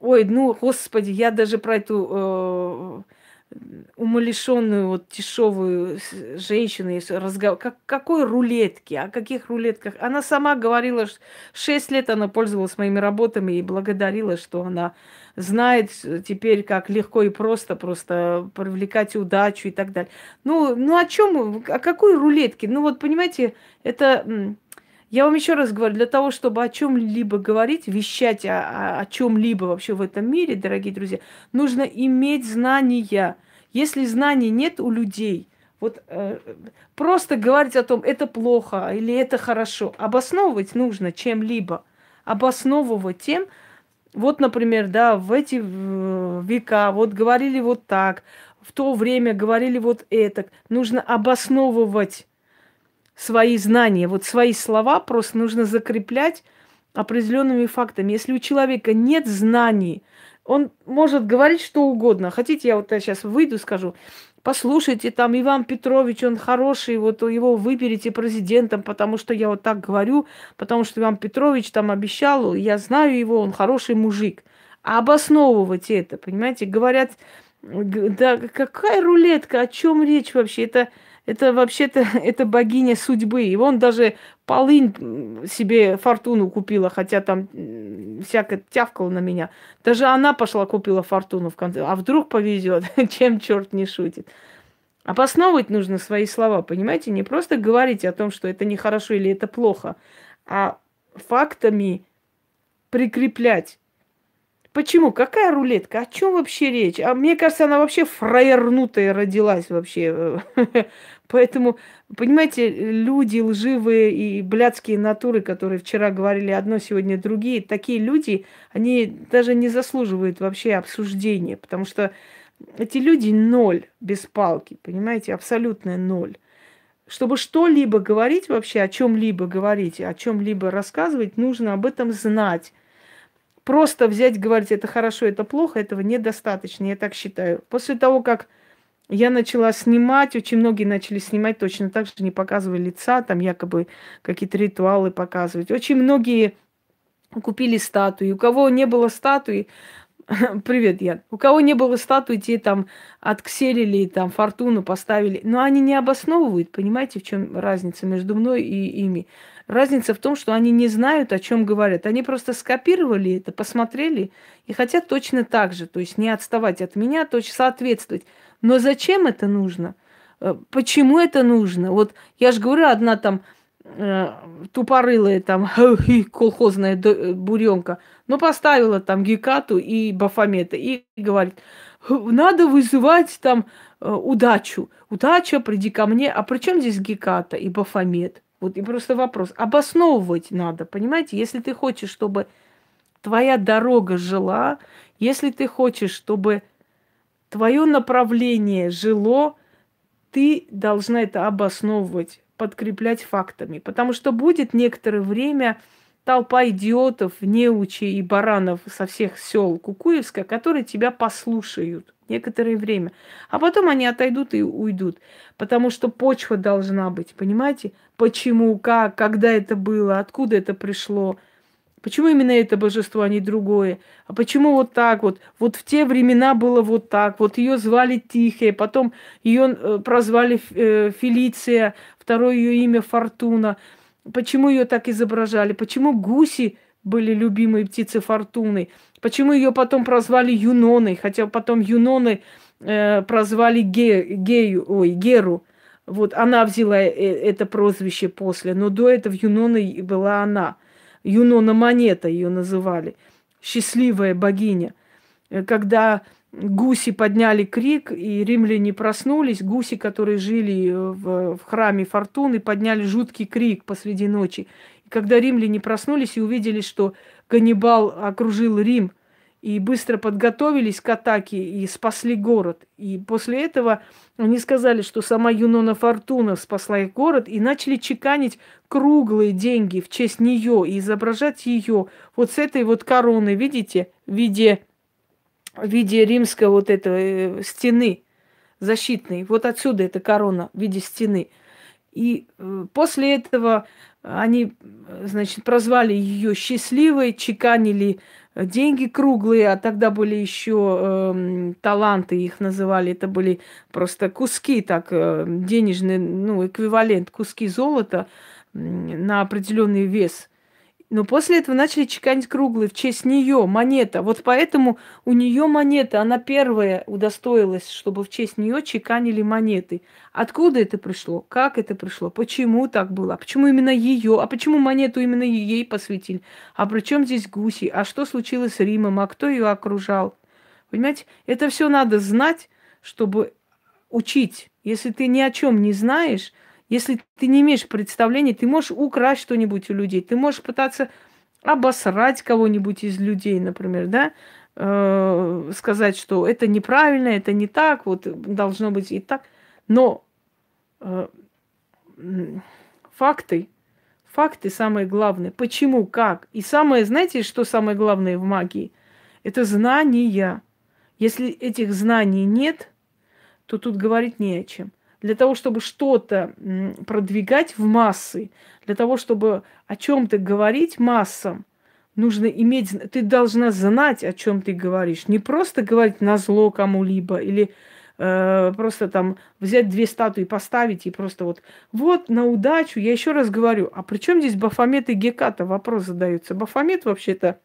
Ой, ну, господи, я даже про эту э, умалишенную, вот дешевую женщину, если разговор... как, какой рулетки, о каких рулетках? Она сама говорила, что 6 лет она пользовалась моими работами и благодарила, что она знает теперь, как легко и просто просто привлекать удачу и так далее. Ну, ну о чем, о какой рулетке? Ну вот, понимаете, это... Я вам еще раз говорю, для того, чтобы о чем-либо говорить, вещать о, о, о чем-либо вообще в этом мире, дорогие друзья, нужно иметь знания. Если знаний нет у людей, вот э, просто говорить о том, это плохо или это хорошо, обосновывать нужно чем-либо. Обосновывать тем, вот, например, да, в эти века вот говорили вот так, в то время говорили вот это. Нужно обосновывать свои знания, вот свои слова просто нужно закреплять определенными фактами. Если у человека нет знаний, он может говорить что угодно. Хотите, я вот сейчас выйду, скажу, послушайте, там Иван Петрович, он хороший, вот его выберите президентом, потому что я вот так говорю, потому что Иван Петрович там обещал, я знаю его, он хороший мужик. А обосновывать это, понимаете, говорят, да какая рулетка, о чем речь вообще? Это это вообще-то это богиня судьбы. И он даже полынь себе фортуну купила, хотя там всякое тявкало на меня. Даже она пошла купила фортуну в конце. А вдруг повезет, чем черт не шутит. Обосновывать нужно свои слова, понимаете? Не просто говорить о том, что это нехорошо или это плохо, а фактами прикреплять. Почему? Какая рулетка? О чем вообще речь? А мне кажется, она вообще фраернутая родилась вообще. Поэтому, понимаете, люди лживые и блядские натуры, которые вчера говорили одно, сегодня другие, такие люди, они даже не заслуживают вообще обсуждения, потому что эти люди ноль без палки, понимаете, абсолютная ноль. Чтобы что-либо говорить вообще, о чем-либо говорить, о чем-либо рассказывать, нужно об этом знать. Просто взять, говорить, это хорошо, это плохо, этого недостаточно, я так считаю. После того, как я начала снимать, очень многие начали снимать точно так же, не показывая лица, там якобы какие-то ритуалы показывать. Очень многие купили статуи. У кого не было статуи, привет, Ян, у кого не было статуи, те там откселили, там фортуну поставили. Но они не обосновывают, понимаете, в чем разница между мной и ими. Разница в том, что они не знают, о чем говорят. Они просто скопировали это, посмотрели и хотят точно так же, то есть не отставать от меня, то есть соответствовать. Но зачем это нужно? Э, почему это нужно? Вот я же говорю, одна там э, тупорылая там колхозная э, буренка, но поставила там Гекату и Бафомета и говорит, надо вызывать там удачу. Удача, приди ко мне. А при чем здесь Геката и Бафомет? Вот и просто вопрос. Обосновывать надо, понимаете? Если ты хочешь, чтобы твоя дорога жила, если ты хочешь, чтобы твое направление жило, ты должна это обосновывать, подкреплять фактами. Потому что будет некоторое время толпа идиотов, неучей и баранов со всех сел Кукуевска, которые тебя послушают некоторое время. А потом они отойдут и уйдут. Потому что почва должна быть, понимаете? Почему, как, когда это было, откуда это пришло – Почему именно это божество, а не другое? А почему вот так вот? Вот в те времена было вот так. Вот ее звали Тихая, потом ее э, прозвали э, Фелиция, второе ее имя Фортуна. Почему ее так изображали? Почему гуси были любимые птицы Фортуны? Почему ее потом прозвали Юноной, хотя потом Юноны э, прозвали Ге, Гею, ой, Геру. Вот она взяла э, это прозвище после, но до этого Юноной была она. Юнона Монета ее называли, счастливая богиня. Э, когда гуси подняли крик, и римляне проснулись, гуси, которые жили э, в, в храме Фортуны, подняли жуткий крик посреди ночи. И когда римляне проснулись и увидели, что Ганнибал окружил Рим – и быстро подготовились к атаке и спасли город. И после этого они сказали, что сама Юнона Фортуна спасла их город, и начали чеканить круглые деньги в честь нее и изображать ее вот с этой вот короной, видите, в виде, в виде римской вот этой э, стены защитной. Вот отсюда эта корона в виде стены. И э, после этого они, значит, прозвали ее счастливой, чеканили деньги круглые, а тогда были еще э, таланты, их называли, это были просто куски, так, э, денежный, ну, эквивалент, куски золота на определенный вес – но после этого начали чеканить круглые в честь нее монета. Вот поэтому у нее монета, она первая удостоилась, чтобы в честь нее чеканили монеты. Откуда это пришло? Как это пришло? Почему так было? А почему именно ее? А почему монету именно ей посвятили? А при чем здесь гуси? А что случилось с Римом? А кто ее окружал? Понимаете, это все надо знать, чтобы учить. Если ты ни о чем не знаешь, если ты не имеешь представления, ты можешь украсть что-нибудь у людей, ты можешь пытаться обосрать кого-нибудь из людей, например, да, э, сказать, что это неправильно, это не так, вот должно быть и так. Но э, факты, факты самое главное. Почему, как? И самое, знаете, что самое главное в магии? Это знания. Если этих знаний нет, то тут говорить не о чем для того, чтобы что-то продвигать в массы, для того, чтобы о чем-то говорить массам, нужно иметь, ты должна знать, о чем ты говоришь. Не просто говорить на зло кому-либо или э, просто там взять две статуи, поставить и просто вот, вот на удачу. Я еще раз говорю, а при чем здесь Бафомет и Геката? Вопрос задается. Бафомет вообще-то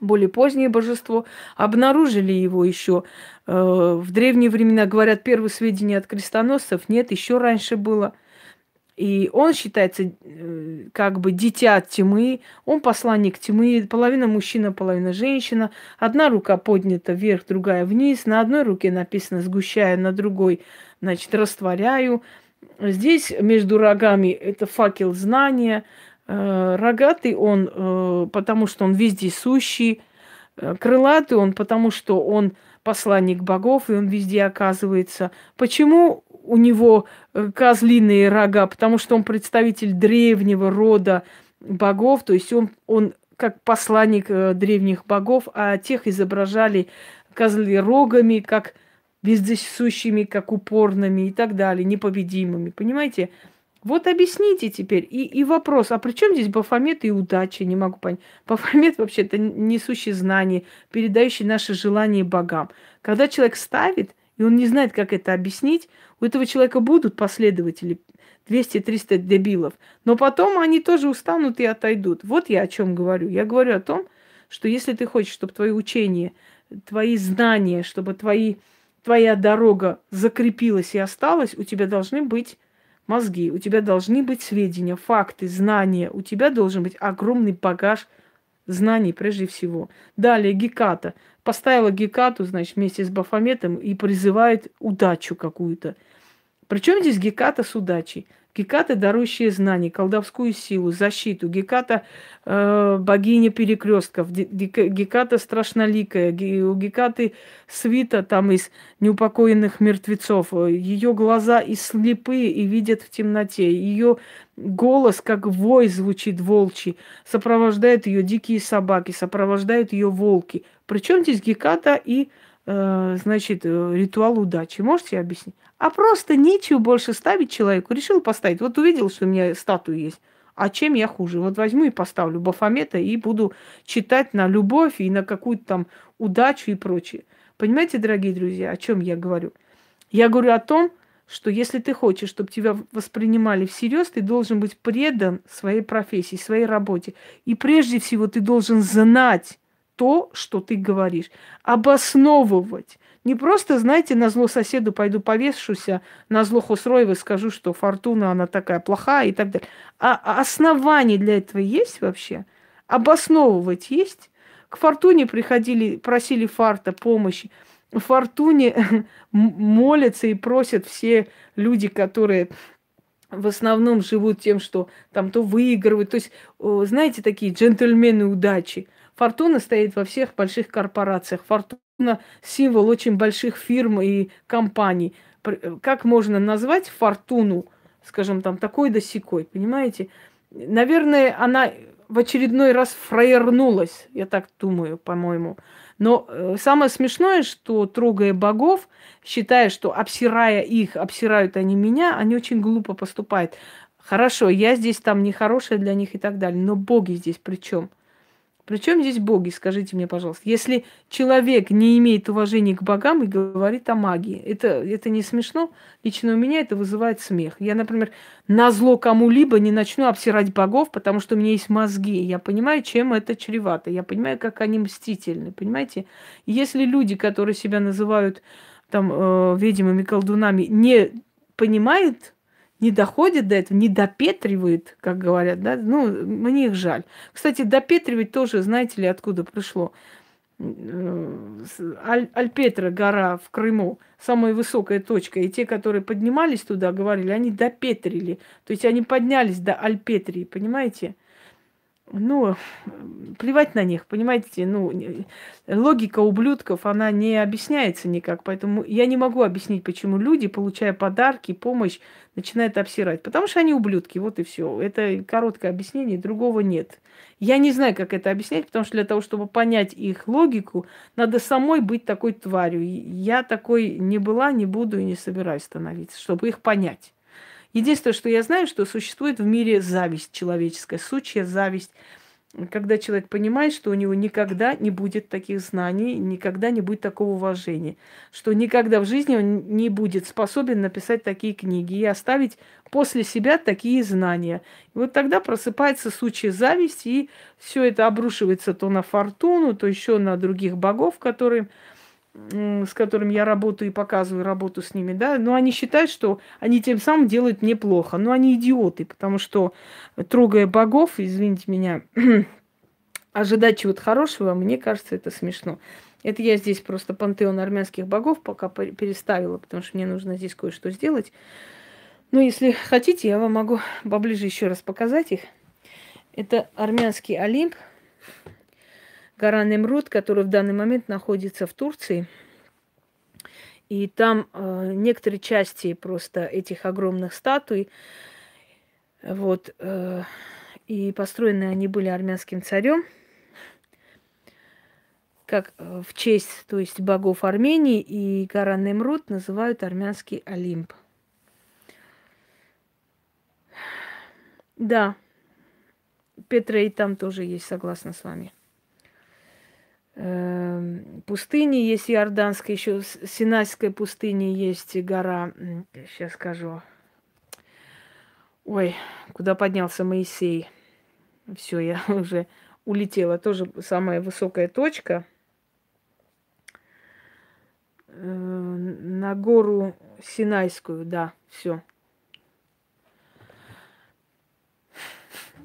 более позднее божество. Обнаружили его еще э, в древние времена. Говорят, первые сведения от крестоносцев. Нет, еще раньше было. И он считается э, как бы дитя тьмы, он посланник тьмы, половина мужчина, половина женщина. Одна рука поднята вверх, другая вниз. На одной руке написано «сгущая», на другой, значит, «растворяю». Здесь между рогами это факел знания. Э, рогатый он, э, потому что он везде сущий. Э, крылатый он, потому что он посланник богов, и он везде оказывается. Почему у него козлиные рога? Потому что он представитель древнего рода богов, то есть он, он как посланник древних богов, а тех изображали козлерогами, как вездесущими, как упорными и так далее, непобедимыми. Понимаете? Вот объясните теперь. И, и вопрос, а при чем здесь Бафомет и удача? Не могу понять. Бафомет вообще-то несущий знания, передающий наши желания богам. Когда человек ставит, и он не знает, как это объяснить, у этого человека будут последователи, 200-300 дебилов. Но потом они тоже устанут и отойдут. Вот я о чем говорю. Я говорю о том, что если ты хочешь, чтобы твои учения, твои знания, чтобы твои твоя дорога закрепилась и осталась, у тебя должны быть мозги, у тебя должны быть сведения, факты, знания, у тебя должен быть огромный багаж знаний прежде всего. Далее Геката. Поставила Гекату, значит, вместе с Бафометом и призывает удачу какую-то. Причем здесь Геката с удачей? Геката, дарующая знания, колдовскую силу, защиту. Геката э, богиня перекрестков. Геката страшноликая. У Гекаты свита там из неупокоенных мертвецов. Ее глаза и слепые и видят в темноте. Ее голос, как вой, звучит волчий. Сопровождают ее дикие собаки, сопровождают ее волки. Причем здесь Геката и Э, значит, э, ритуал удачи. Можете объяснить? А просто нечего больше ставить человеку. Решил поставить. Вот увидел, что у меня статуя есть. А чем я хуже? Вот возьму и поставлю Бафомета и буду читать на любовь и на какую-то там удачу и прочее. Понимаете, дорогие друзья, о чем я говорю? Я говорю о том, что если ты хочешь, чтобы тебя воспринимали всерьез, ты должен быть предан своей профессии, своей работе. И прежде всего ты должен знать, то, что ты говоришь. Обосновывать. Не просто, знаете, на зло соседу пойду повешуся, на зло Хусроевой скажу, что фортуна, она такая плохая и так далее. А, а основания для этого есть вообще? Обосновывать есть? К фортуне приходили, просили фарта помощи. В фортуне молятся и просят все люди, которые в основном живут тем, что там то выигрывают. То есть, знаете, такие джентльмены удачи. Фортуна стоит во всех больших корпорациях. Фортуна – символ очень больших фирм и компаний. Как можно назвать фортуну, скажем, там, такой да сякой, понимаете? Наверное, она в очередной раз фраернулась, я так думаю, по-моему. Но э, самое смешное, что трогая богов, считая, что обсирая их, обсирают они меня, они очень глупо поступают. Хорошо, я здесь там нехорошая для них и так далее, но боги здесь при чем? Причем здесь боги, скажите мне, пожалуйста. Если человек не имеет уважения к богам и говорит о магии, это, это не смешно? Лично у меня это вызывает смех. Я, например, на зло кому-либо не начну обсирать богов, потому что у меня есть мозги. Я понимаю, чем это чревато. Я понимаю, как они мстительны. Понимаете? если люди, которые себя называют там э, ведьмами, колдунами, не понимают не доходит до этого, не допетривает, как говорят, да, ну, мне их жаль. Кстати, допетривать тоже, знаете ли, откуда пришло. Аль- Альпетра гора в Крыму, самая высокая точка, и те, которые поднимались туда, говорили, они допетрили, то есть они поднялись до Альпетрии, понимаете? Ну, плевать на них, понимаете, ну, логика ублюдков, она не объясняется никак, поэтому я не могу объяснить, почему люди, получая подарки, помощь, начинают обсирать, потому что они ублюдки, вот и все. Это короткое объяснение, другого нет. Я не знаю, как это объяснять, потому что для того, чтобы понять их логику, надо самой быть такой тварью. Я такой не была, не буду и не собираюсь становиться, чтобы их понять. Единственное, что я знаю, что существует в мире зависть человеческая, сучья зависть. когда человек понимает, что у него никогда не будет таких знаний, никогда не будет такого уважения, что никогда в жизни он не будет способен написать такие книги и оставить после себя такие знания. И вот тогда просыпается сучья зависть, и все это обрушивается то на фортуну, то еще на других богов, которые с которыми я работаю и показываю работу с ними, да, но они считают, что они тем самым делают мне плохо. Но они идиоты, потому что, трогая богов, извините меня, ожидать чего-то хорошего, мне кажется, это смешно. Это я здесь просто пантеон армянских богов пока переставила, потому что мне нужно здесь кое-что сделать. Но если хотите, я вам могу поближе еще раз показать их. Это армянский Олимп, гора Немрут, который в данный момент находится в Турции. И там э, некоторые части просто этих огромных статуй, вот, э, и построены они были армянским царем, как э, в честь, то есть богов Армении, и гора Немрут называют армянский Олимп. Да, Петра и там тоже есть, согласна с вами. Эм, пустыни есть Иорданская, еще Синайская пустыня есть гора, сейчас скажу. Ой, куда поднялся Моисей. Все, я уже улетела. Тоже самая высокая точка. Э, на гору Синайскую, да, все.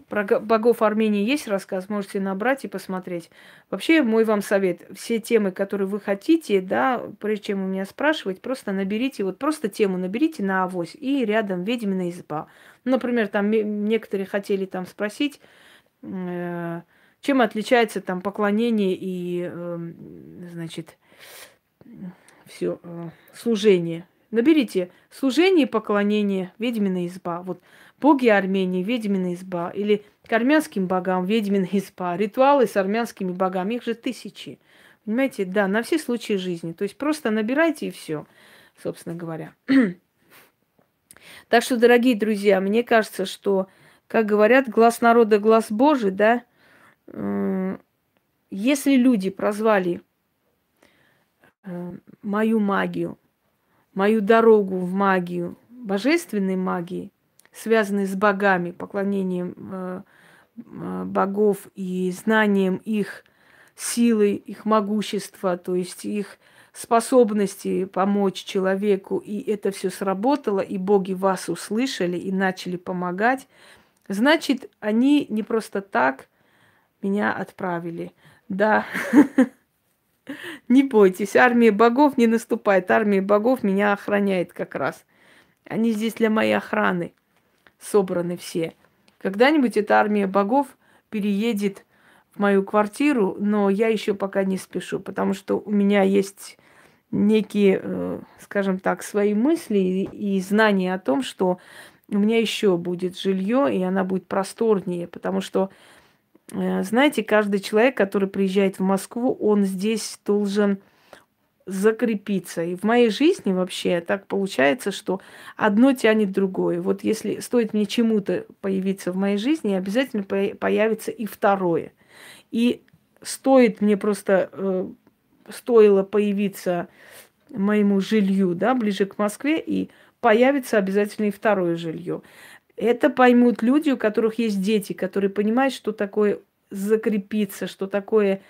Про богов Армении есть рассказ, можете набрать и посмотреть. Вообще, мой вам совет, все темы, которые вы хотите, да, прежде чем у меня спрашивать, просто наберите, вот просто тему наберите на авось и рядом ведьмина изба. Например, там некоторые хотели там спросить, э, чем отличается там поклонение и, э, значит, все, э, служение. Наберите служение и поклонение, ведьмина изба. Вот боги Армении, ведьмина изба, или к армянским богам ведьмина изба, ритуалы с армянскими богами, их же тысячи. Понимаете, да, на все случаи жизни. То есть просто набирайте и все, собственно говоря. так что, дорогие друзья, мне кажется, что, как говорят, глаз народа, глаз Божий, да, если люди прозвали э, мою магию, мою дорогу в магию, божественной магии, связанные с богами, поклонением э, э, богов и знанием их силы, их могущества, то есть их способности помочь человеку, и это все сработало, и боги вас услышали и начали помогать, значит, они не просто так меня отправили. Да, не бойтесь, армия богов не наступает, армия богов меня охраняет как раз. Они здесь для моей охраны собраны все. Когда-нибудь эта армия богов переедет в мою квартиру, но я еще пока не спешу, потому что у меня есть некие, э, скажем так, свои мысли и знания о том, что у меня еще будет жилье, и она будет просторнее, потому что, э, знаете, каждый человек, который приезжает в Москву, он здесь должен закрепиться. И в моей жизни вообще так получается, что одно тянет другое. Вот если стоит мне чему-то появиться в моей жизни, обязательно появится и второе. И стоит мне просто, э, стоило появиться моему жилью, да, ближе к Москве, и появится обязательно и второе жилье. Это поймут люди, у которых есть дети, которые понимают, что такое закрепиться, что такое Э,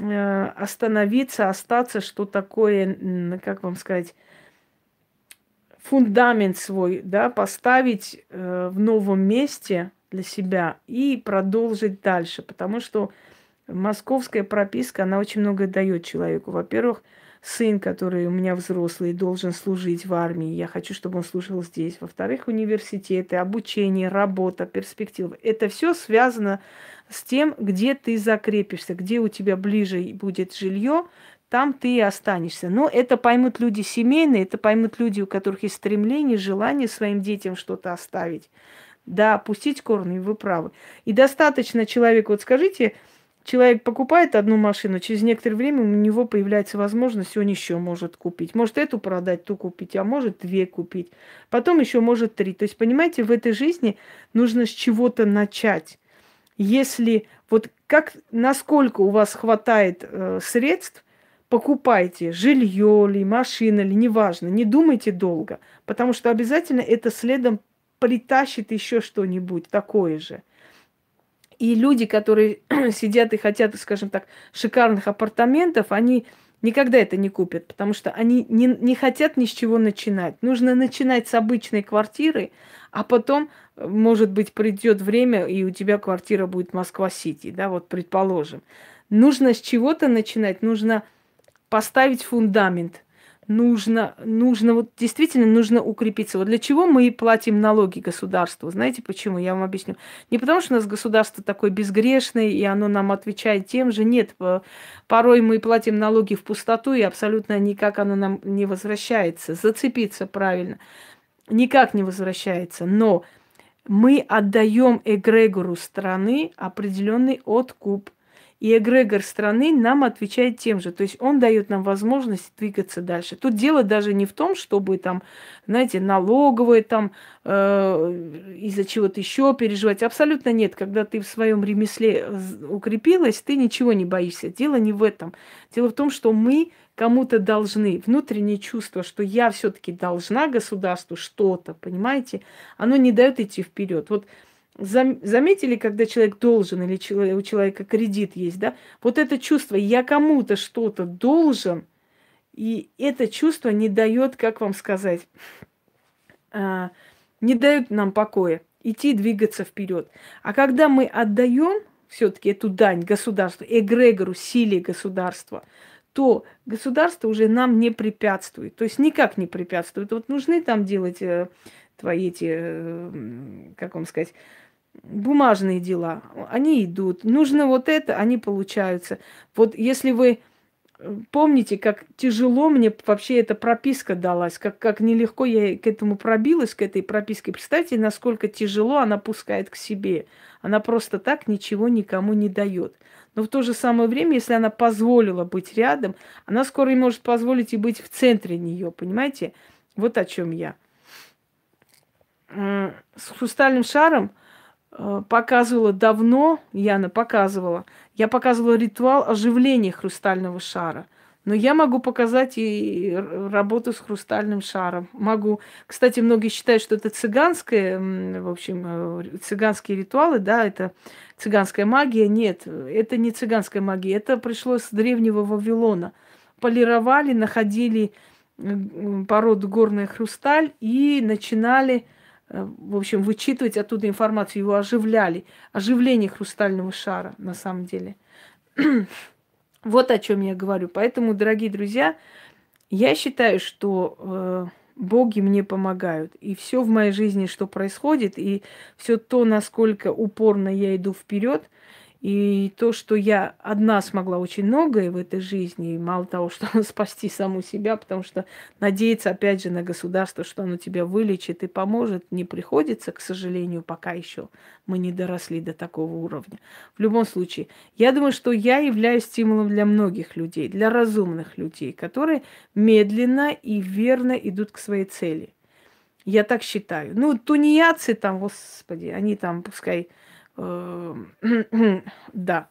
остановиться, остаться, что такое, как вам сказать, фундамент свой, да, поставить э, в новом месте для себя и продолжить дальше, потому что московская прописка, она очень много дает человеку. Во-первых, сын, который у меня взрослый, должен служить в армии. Я хочу, чтобы он служил здесь. Во-вторых, университеты, обучение, работа, перспективы. Это все связано с тем, где ты закрепишься, где у тебя ближе будет жилье, там ты и останешься. Но это поймут люди семейные, это поймут люди, у которых есть стремление, желание своим детям что-то оставить. Да, пустить корни, вы правы. И достаточно человеку, вот скажите, человек покупает одну машину, через некоторое время у него появляется возможность, он еще может купить. Может эту продать, ту купить, а может две купить. Потом еще может три. То есть, понимаете, в этой жизни нужно с чего-то начать. Если вот как, насколько у вас хватает э, средств, покупайте жилье ли, машина ли, неважно, не думайте долго, потому что обязательно это следом притащит еще что-нибудь такое же. И люди, которые сидят и хотят, скажем так, шикарных апартаментов, они никогда это не купят, потому что они не, не хотят ни с чего начинать. Нужно начинать с обычной квартиры, а потом, может быть, придет время, и у тебя квартира будет Москва-Сити, да, вот предположим. Нужно с чего-то начинать, нужно поставить фундамент – нужно, нужно, вот действительно нужно укрепиться. Вот для чего мы платим налоги государству? Знаете почему? Я вам объясню. Не потому, что у нас государство такое безгрешное, и оно нам отвечает тем же. Нет, порой мы платим налоги в пустоту, и абсолютно никак оно нам не возвращается. Зацепиться правильно. Никак не возвращается. Но мы отдаем эгрегору страны определенный откуп. И эгрегор страны нам отвечает тем же. То есть он дает нам возможность двигаться дальше. Тут дело даже не в том, чтобы там, знаете, налоговые там э, из-за чего-то еще переживать. Абсолютно нет. Когда ты в своем ремесле укрепилась, ты ничего не боишься. Дело не в этом. Дело в том, что мы кому-то должны. Внутреннее чувство, что я все-таки должна государству что-то, понимаете, оно не дает идти вперед. Вот Заметили, когда человек должен или у человека кредит есть, да? Вот это чувство, я кому-то что-то должен, и это чувство не дает, как вам сказать, а, не дает нам покоя идти, двигаться вперед. А когда мы отдаем все-таки эту дань государству, эгрегору, силе государства, то государство уже нам не препятствует. То есть никак не препятствует. Вот нужны там делать э, твои эти, э, как вам сказать, бумажные дела, они идут. Нужно вот это, они получаются. Вот если вы э, помните, как тяжело мне вообще эта прописка далась, как, как нелегко я к этому пробилась, к этой прописке. Представьте, насколько тяжело она пускает к себе. Она просто так ничего никому не дает. Но в то же самое время, если она позволила быть рядом, она скоро и может позволить и быть в центре нее, понимаете? Вот о чем я. С хрустальным шаром – Э, показывала давно, Яна показывала, я показывала ритуал оживления хрустального шара. Но я могу показать и работу с хрустальным шаром. Могу. Кстати, многие считают, что это цыганское, в общем, э, цыганские ритуалы, да, это цыганская магия. Нет, это не цыганская магия. Это пришло с древнего Вавилона. Полировали, находили породу горный хрусталь и начинали Э, в общем, вычитывать оттуда информацию, его оживляли. Оживление хрустального шара, на самом деле. Вот о чем я говорю. Поэтому, дорогие друзья, я считаю, что э, боги мне помогают. И все в моей жизни, что происходит, и все то, насколько упорно я иду вперед – и то, что я одна смогла очень многое в этой жизни, мало того, что спасти саму себя, потому что надеяться, опять же, на государство, что оно тебя вылечит и поможет, не приходится, к сожалению, пока еще мы не доросли до такого уровня. В любом случае, я думаю, что я являюсь стимулом для многих людей, для разумных людей, которые медленно и верно идут к своей цели. Я так считаю. Ну, тунеядцы там, господи, они там, пускай да.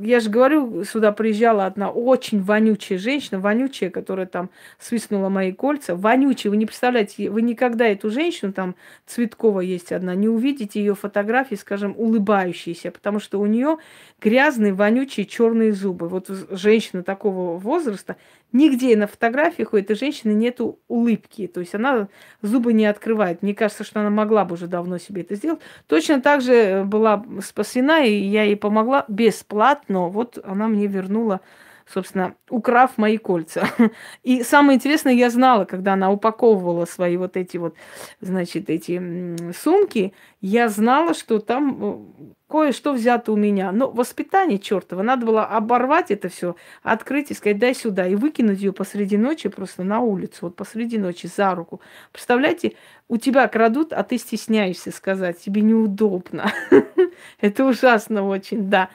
Я же говорю, сюда приезжала одна очень вонючая женщина, вонючая, которая там свистнула мои кольца. Вонючая, вы не представляете, вы никогда эту женщину, там Цветкова есть одна, не увидите ее фотографии, скажем, улыбающейся, потому что у нее грязные, вонючие черные зубы. Вот женщина такого возраста, нигде на фотографиях у этой женщины нету улыбки, то есть она зубы не открывает. Мне кажется, что она могла бы уже давно себе это сделать. Точно так же была спасена, и я ей помогла бесплатно но Вот она мне вернула, собственно, украв мои кольца. И самое интересное, я знала, когда она упаковывала свои вот эти вот, значит, эти сумки, я знала, что там э, кое-что взято у меня. Но воспитание чертово. Надо было оборвать это все, открыть и сказать, дай сюда. И выкинуть ее посреди ночи просто на улицу, вот посреди ночи за руку. Представляете, у тебя крадут, а ты стесняешься сказать, тебе неудобно. Это ужасно очень, да.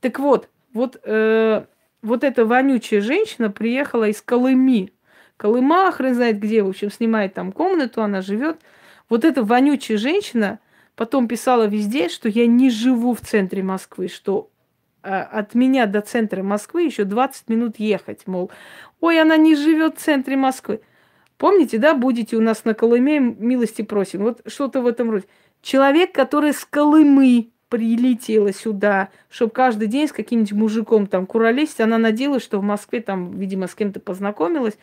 Так вот, вот, э, вот эта вонючая женщина приехала из Колыми. Колыма, хрен знает где, в общем, снимает там комнату, она живет. Вот эта вонючая женщина Потом писала везде, что я не живу в центре Москвы, что а, от меня до центра Москвы еще 20 минут ехать, мол, ой, она не живет в центре Москвы. Помните, да, будете у нас на Колыме, милости просим. Вот что-то в этом роде. Человек, который с Колымы прилетела сюда, чтобы каждый день с каким-нибудь мужиком там куролесить, она надеялась, что в Москве там, видимо, с кем-то познакомилась,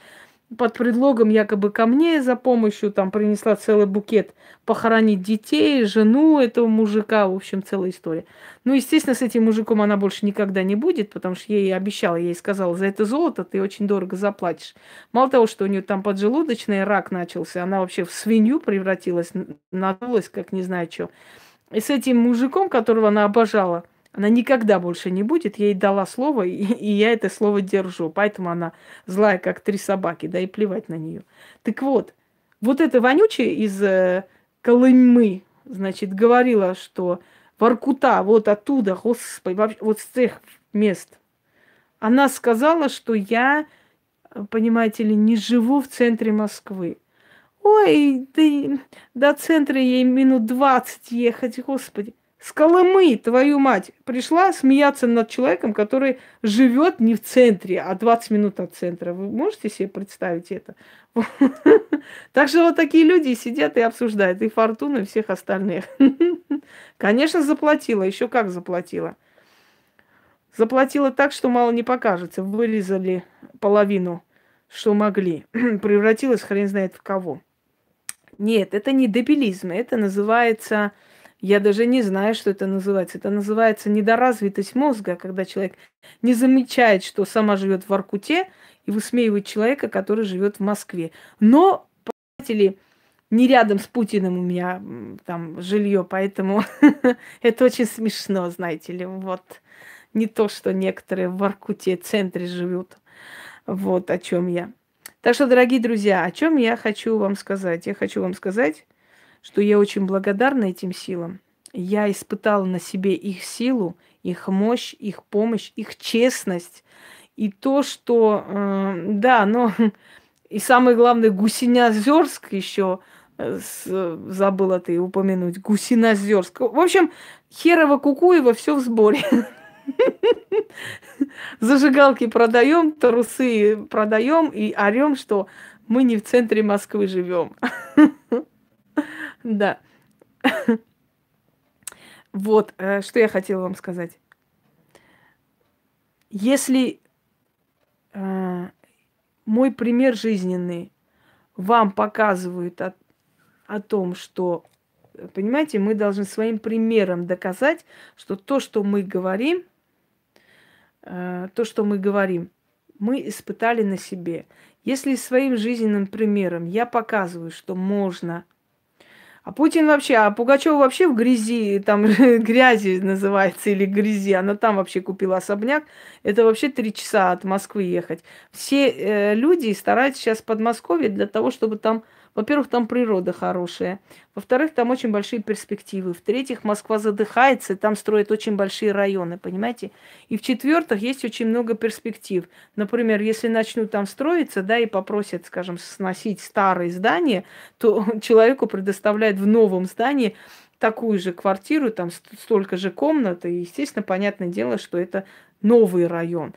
под предлогом якобы ко мне за помощью там принесла целый букет похоронить детей, жену этого мужика, в общем, целая история. Ну, естественно, с этим мужиком она больше никогда не будет, потому что ей обещала, ей сказала, за это золото ты очень дорого заплатишь. Мало того, что у нее там поджелудочный рак начался, она вообще в свинью превратилась, надулась, как не знаю что. И с этим мужиком, которого она обожала – она никогда больше не будет. Я ей дала слово, и, и я это слово держу. Поэтому она злая, как три собаки, да и плевать на нее. Так вот, вот эта вонючая из э, Колымы, значит, говорила, что Воркута, вот оттуда, господи, вообще, вот с тех мест. Она сказала, что я, понимаете ли, не живу в центре Москвы. Ой, да, до центра ей минут двадцать ехать, господи. С Колымы, твою мать, пришла смеяться над человеком, который живет не в центре, а 20 минут от центра. Вы можете себе представить это? Так что вот такие люди сидят и обсуждают и фортуну, и всех остальных. Конечно, заплатила. Еще как заплатила. Заплатила так, что мало не покажется. Вырезали половину, что могли. Превратилась хрен знает в кого. Нет, это не дебилизм. Это называется я даже не знаю, что это называется. Это называется недоразвитость мозга, когда человек не замечает, что сама живет в Аркуте и высмеивает человека, который живет в Москве. Но, понимаете ли, не рядом с Путиным у меня там жилье, поэтому это очень смешно, знаете ли. Вот не то, что некоторые в Аркуте центре живут. Вот о чем я. Так что, дорогие друзья, о чем я хочу вам сказать? Я хочу вам сказать, что я очень благодарна этим силам. Я испытала на себе их силу, их мощь, их помощь, их честность. И то, что, э, да, но и самое главное, Гусинозерск еще э, забыла ты упомянуть, Гусинозерск. В общем, Херово Кукуева все в сборе. Зажигалки продаем, трусы продаем и орем, что мы не в центре Москвы живем. Да. Вот, э, что я хотела вам сказать. Если э, мой пример жизненный вам показывает о, о том, что, понимаете, мы должны своим примером доказать, что то, что мы говорим, э, то, что мы говорим, мы испытали на себе. Если своим жизненным примером я показываю, что можно а Путин вообще, а Пугачева вообще в грязи, там грязи называется, или грязи, она там вообще купила особняк. Это вообще три часа от Москвы ехать. Все э, люди стараются сейчас Подмосковье для того, чтобы там во-первых, там природа хорошая. Во-вторых, там очень большие перспективы. В-третьих, Москва задыхается, там строят очень большие районы, понимаете? И в-четвертых, есть очень много перспектив. Например, если начнут там строиться, да, и попросят, скажем, сносить старые здания, то человеку предоставляют в новом здании такую же квартиру, там столько же комнат, и, естественно, понятное дело, что это новый район.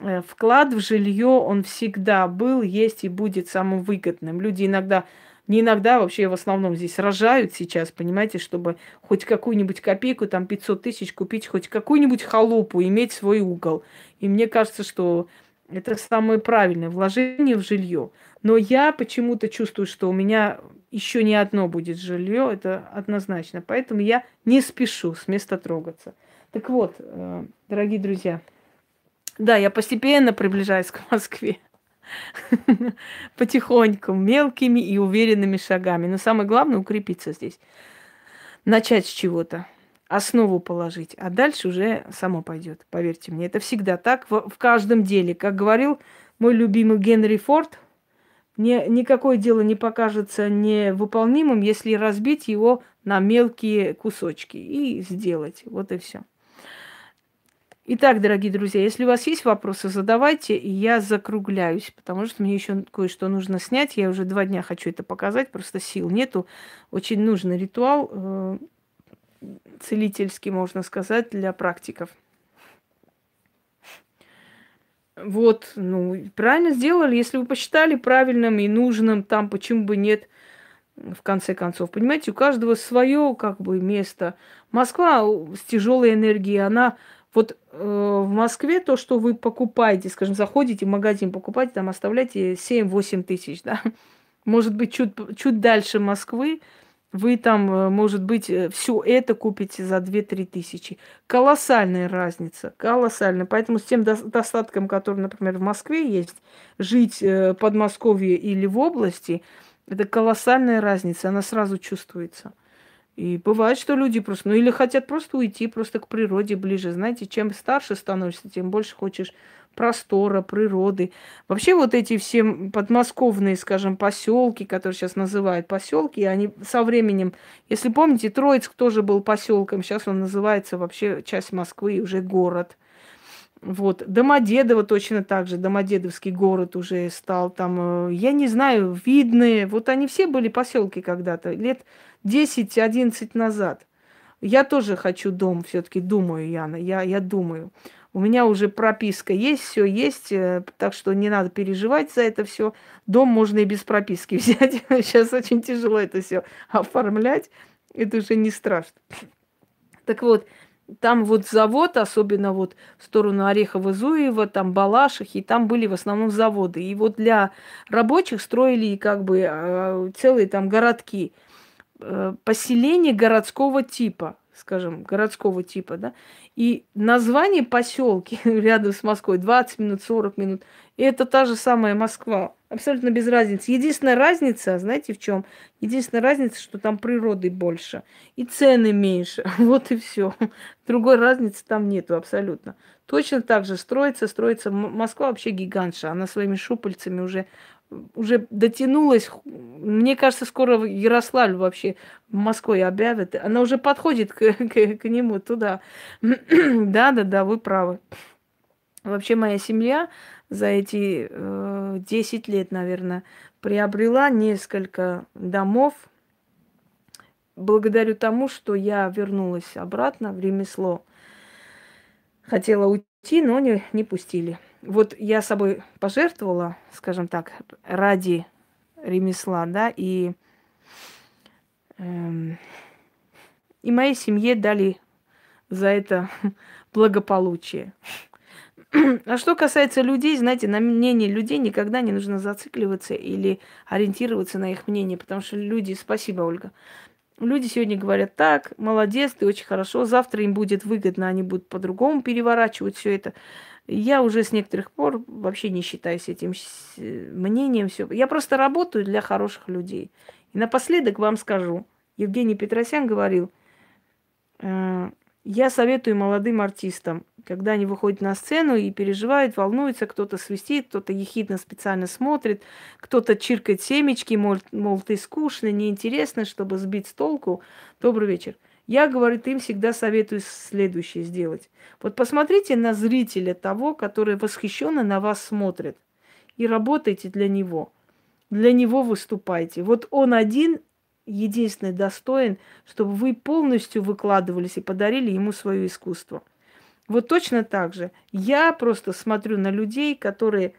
Э, вклад в жилье, он всегда был, есть и будет самым выгодным. Люди иногда, не иногда, вообще в основном здесь рожают сейчас, понимаете, чтобы хоть какую-нибудь копейку, там 500 тысяч купить, хоть какую-нибудь халупу, иметь свой угол. И мне кажется, что это самое правильное вложение в жилье. Но я почему-то чувствую, что у меня еще не одно будет жилье, это однозначно. Поэтому я не спешу с места трогаться. Так вот, э, дорогие друзья, да, я постепенно приближаюсь к Москве. Потихоньку, мелкими и уверенными шагами. Но самое главное укрепиться здесь. Начать с чего-то. Основу положить. А дальше уже само пойдет. Поверьте мне. Это всегда так в, в каждом деле. Как говорил мой любимый Генри Форд, мне никакое дело не покажется невыполнимым, если разбить его на мелкие кусочки и сделать. Вот и все. Итак, дорогие друзья, если у вас есть вопросы, задавайте, и я закругляюсь, потому что мне еще кое-что нужно снять. Я уже два дня хочу это показать, просто сил нету. Очень нужный ритуал. Э, целительский, можно сказать, для практиков. Вот, ну, правильно сделали. Если вы посчитали правильным и нужным, там почему бы нет, в конце концов. Понимаете, у каждого свое как бы место. Москва с тяжелой энергией, она вот э, в Москве то, что вы покупаете, скажем, заходите в магазин, покупаете, там оставляете 7-8 тысяч, да. Может быть, чуть, чуть дальше Москвы вы там, э, может быть, э, все это купите за 2-3 тысячи. Колоссальная разница, колоссальная. Поэтому с тем достатком, который, например, в Москве есть, жить в Подмосковье или в области, это колоссальная разница, она сразу чувствуется. И бывает, что люди просто, ну или хотят просто уйти просто к природе ближе. Знаете, чем старше становишься, тем больше хочешь простора, природы. Вообще вот эти все подмосковные, скажем, поселки, которые сейчас называют поселки, они со временем, если помните, Троицк тоже был поселком, сейчас он называется вообще часть Москвы, уже город. Вот. Домодедово точно так же, Домодедовский город уже стал там, э, я не знаю, видные. Вот они все были поселки когда-то, лет 10-11 назад. Я тоже хочу дом, все-таки думаю, Яна, я, я думаю. У меня уже прописка есть, все есть, э, так что не надо переживать за это все. Дом можно и без прописки взять. Сейчас очень тяжело это все оформлять. Это уже не страшно. Так вот, там вот завод, особенно вот в сторону Орехово-Зуева, там Балашихи, там были в основном заводы. И вот для рабочих строили как бы э, целые там городки, э, поселения городского типа скажем, городского типа, да, и название поселки рядом с Москвой 20 минут, 40 минут, это та же самая Москва. Абсолютно без разницы. Единственная разница, знаете, в чем? Единственная разница, что там природы больше и цены меньше. Вот и все. Другой разницы там нету абсолютно. Точно так же строится, строится. Москва вообще гигантша. Она своими шупальцами уже уже дотянулась. Мне кажется, скоро Ярославль вообще Москвой объявят. Она уже подходит к, к, к нему туда. да, да, да, вы правы. Вообще моя семья за эти э, 10 лет, наверное, приобрела несколько домов. Благодарю тому, что я вернулась обратно в ремесло. Хотела уйти, но не, не пустили вот я собой пожертвовала, скажем так, ради ремесла, да, и, эм, и моей семье дали за это благополучие. А что касается людей, знаете, на мнение людей никогда не нужно зацикливаться или ориентироваться на их мнение, потому что люди, спасибо, Ольга, люди сегодня говорят так, молодец, ты очень хорошо, завтра им будет выгодно, они будут по-другому переворачивать все это. Я уже с некоторых пор вообще не считаюсь этим мнением. Все. Я просто работаю для хороших людей. И напоследок вам скажу. Евгений Петросян говорил, э, я советую молодым артистам, когда они выходят на сцену и переживают, волнуются, кто-то свистит, кто-то ехидно специально смотрит, кто-то чиркает семечки, мол, мол, ты скучный, неинтересно, чтобы сбить с толку. Добрый вечер. Я, говорит, им всегда советую следующее сделать. Вот посмотрите на зрителя того, который восхищенно на вас смотрит, и работайте для него. Для него выступайте. Вот он один единственный достоин, чтобы вы полностью выкладывались и подарили ему свое искусство. Вот точно так же. Я просто смотрю на людей, которые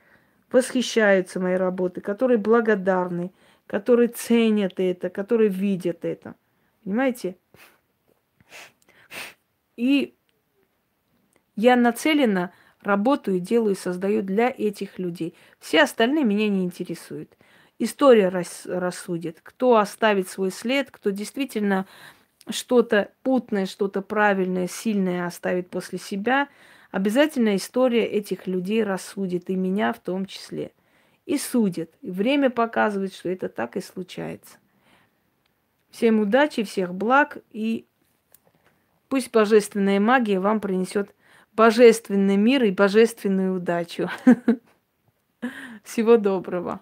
восхищаются моей работой, которые благодарны, которые ценят это, которые видят это. Понимаете? И я нацелена работаю, делаю, создаю для этих людей. Все остальные меня не интересуют. История рас, рассудит, кто оставит свой след, кто действительно что-то путное, что-то правильное, сильное оставит после себя. Обязательно история этих людей рассудит, и меня в том числе. И судит. И время показывает, что это так и случается. Всем удачи, всех благ и Пусть божественная магия вам принесет божественный мир и божественную удачу. Всего доброго.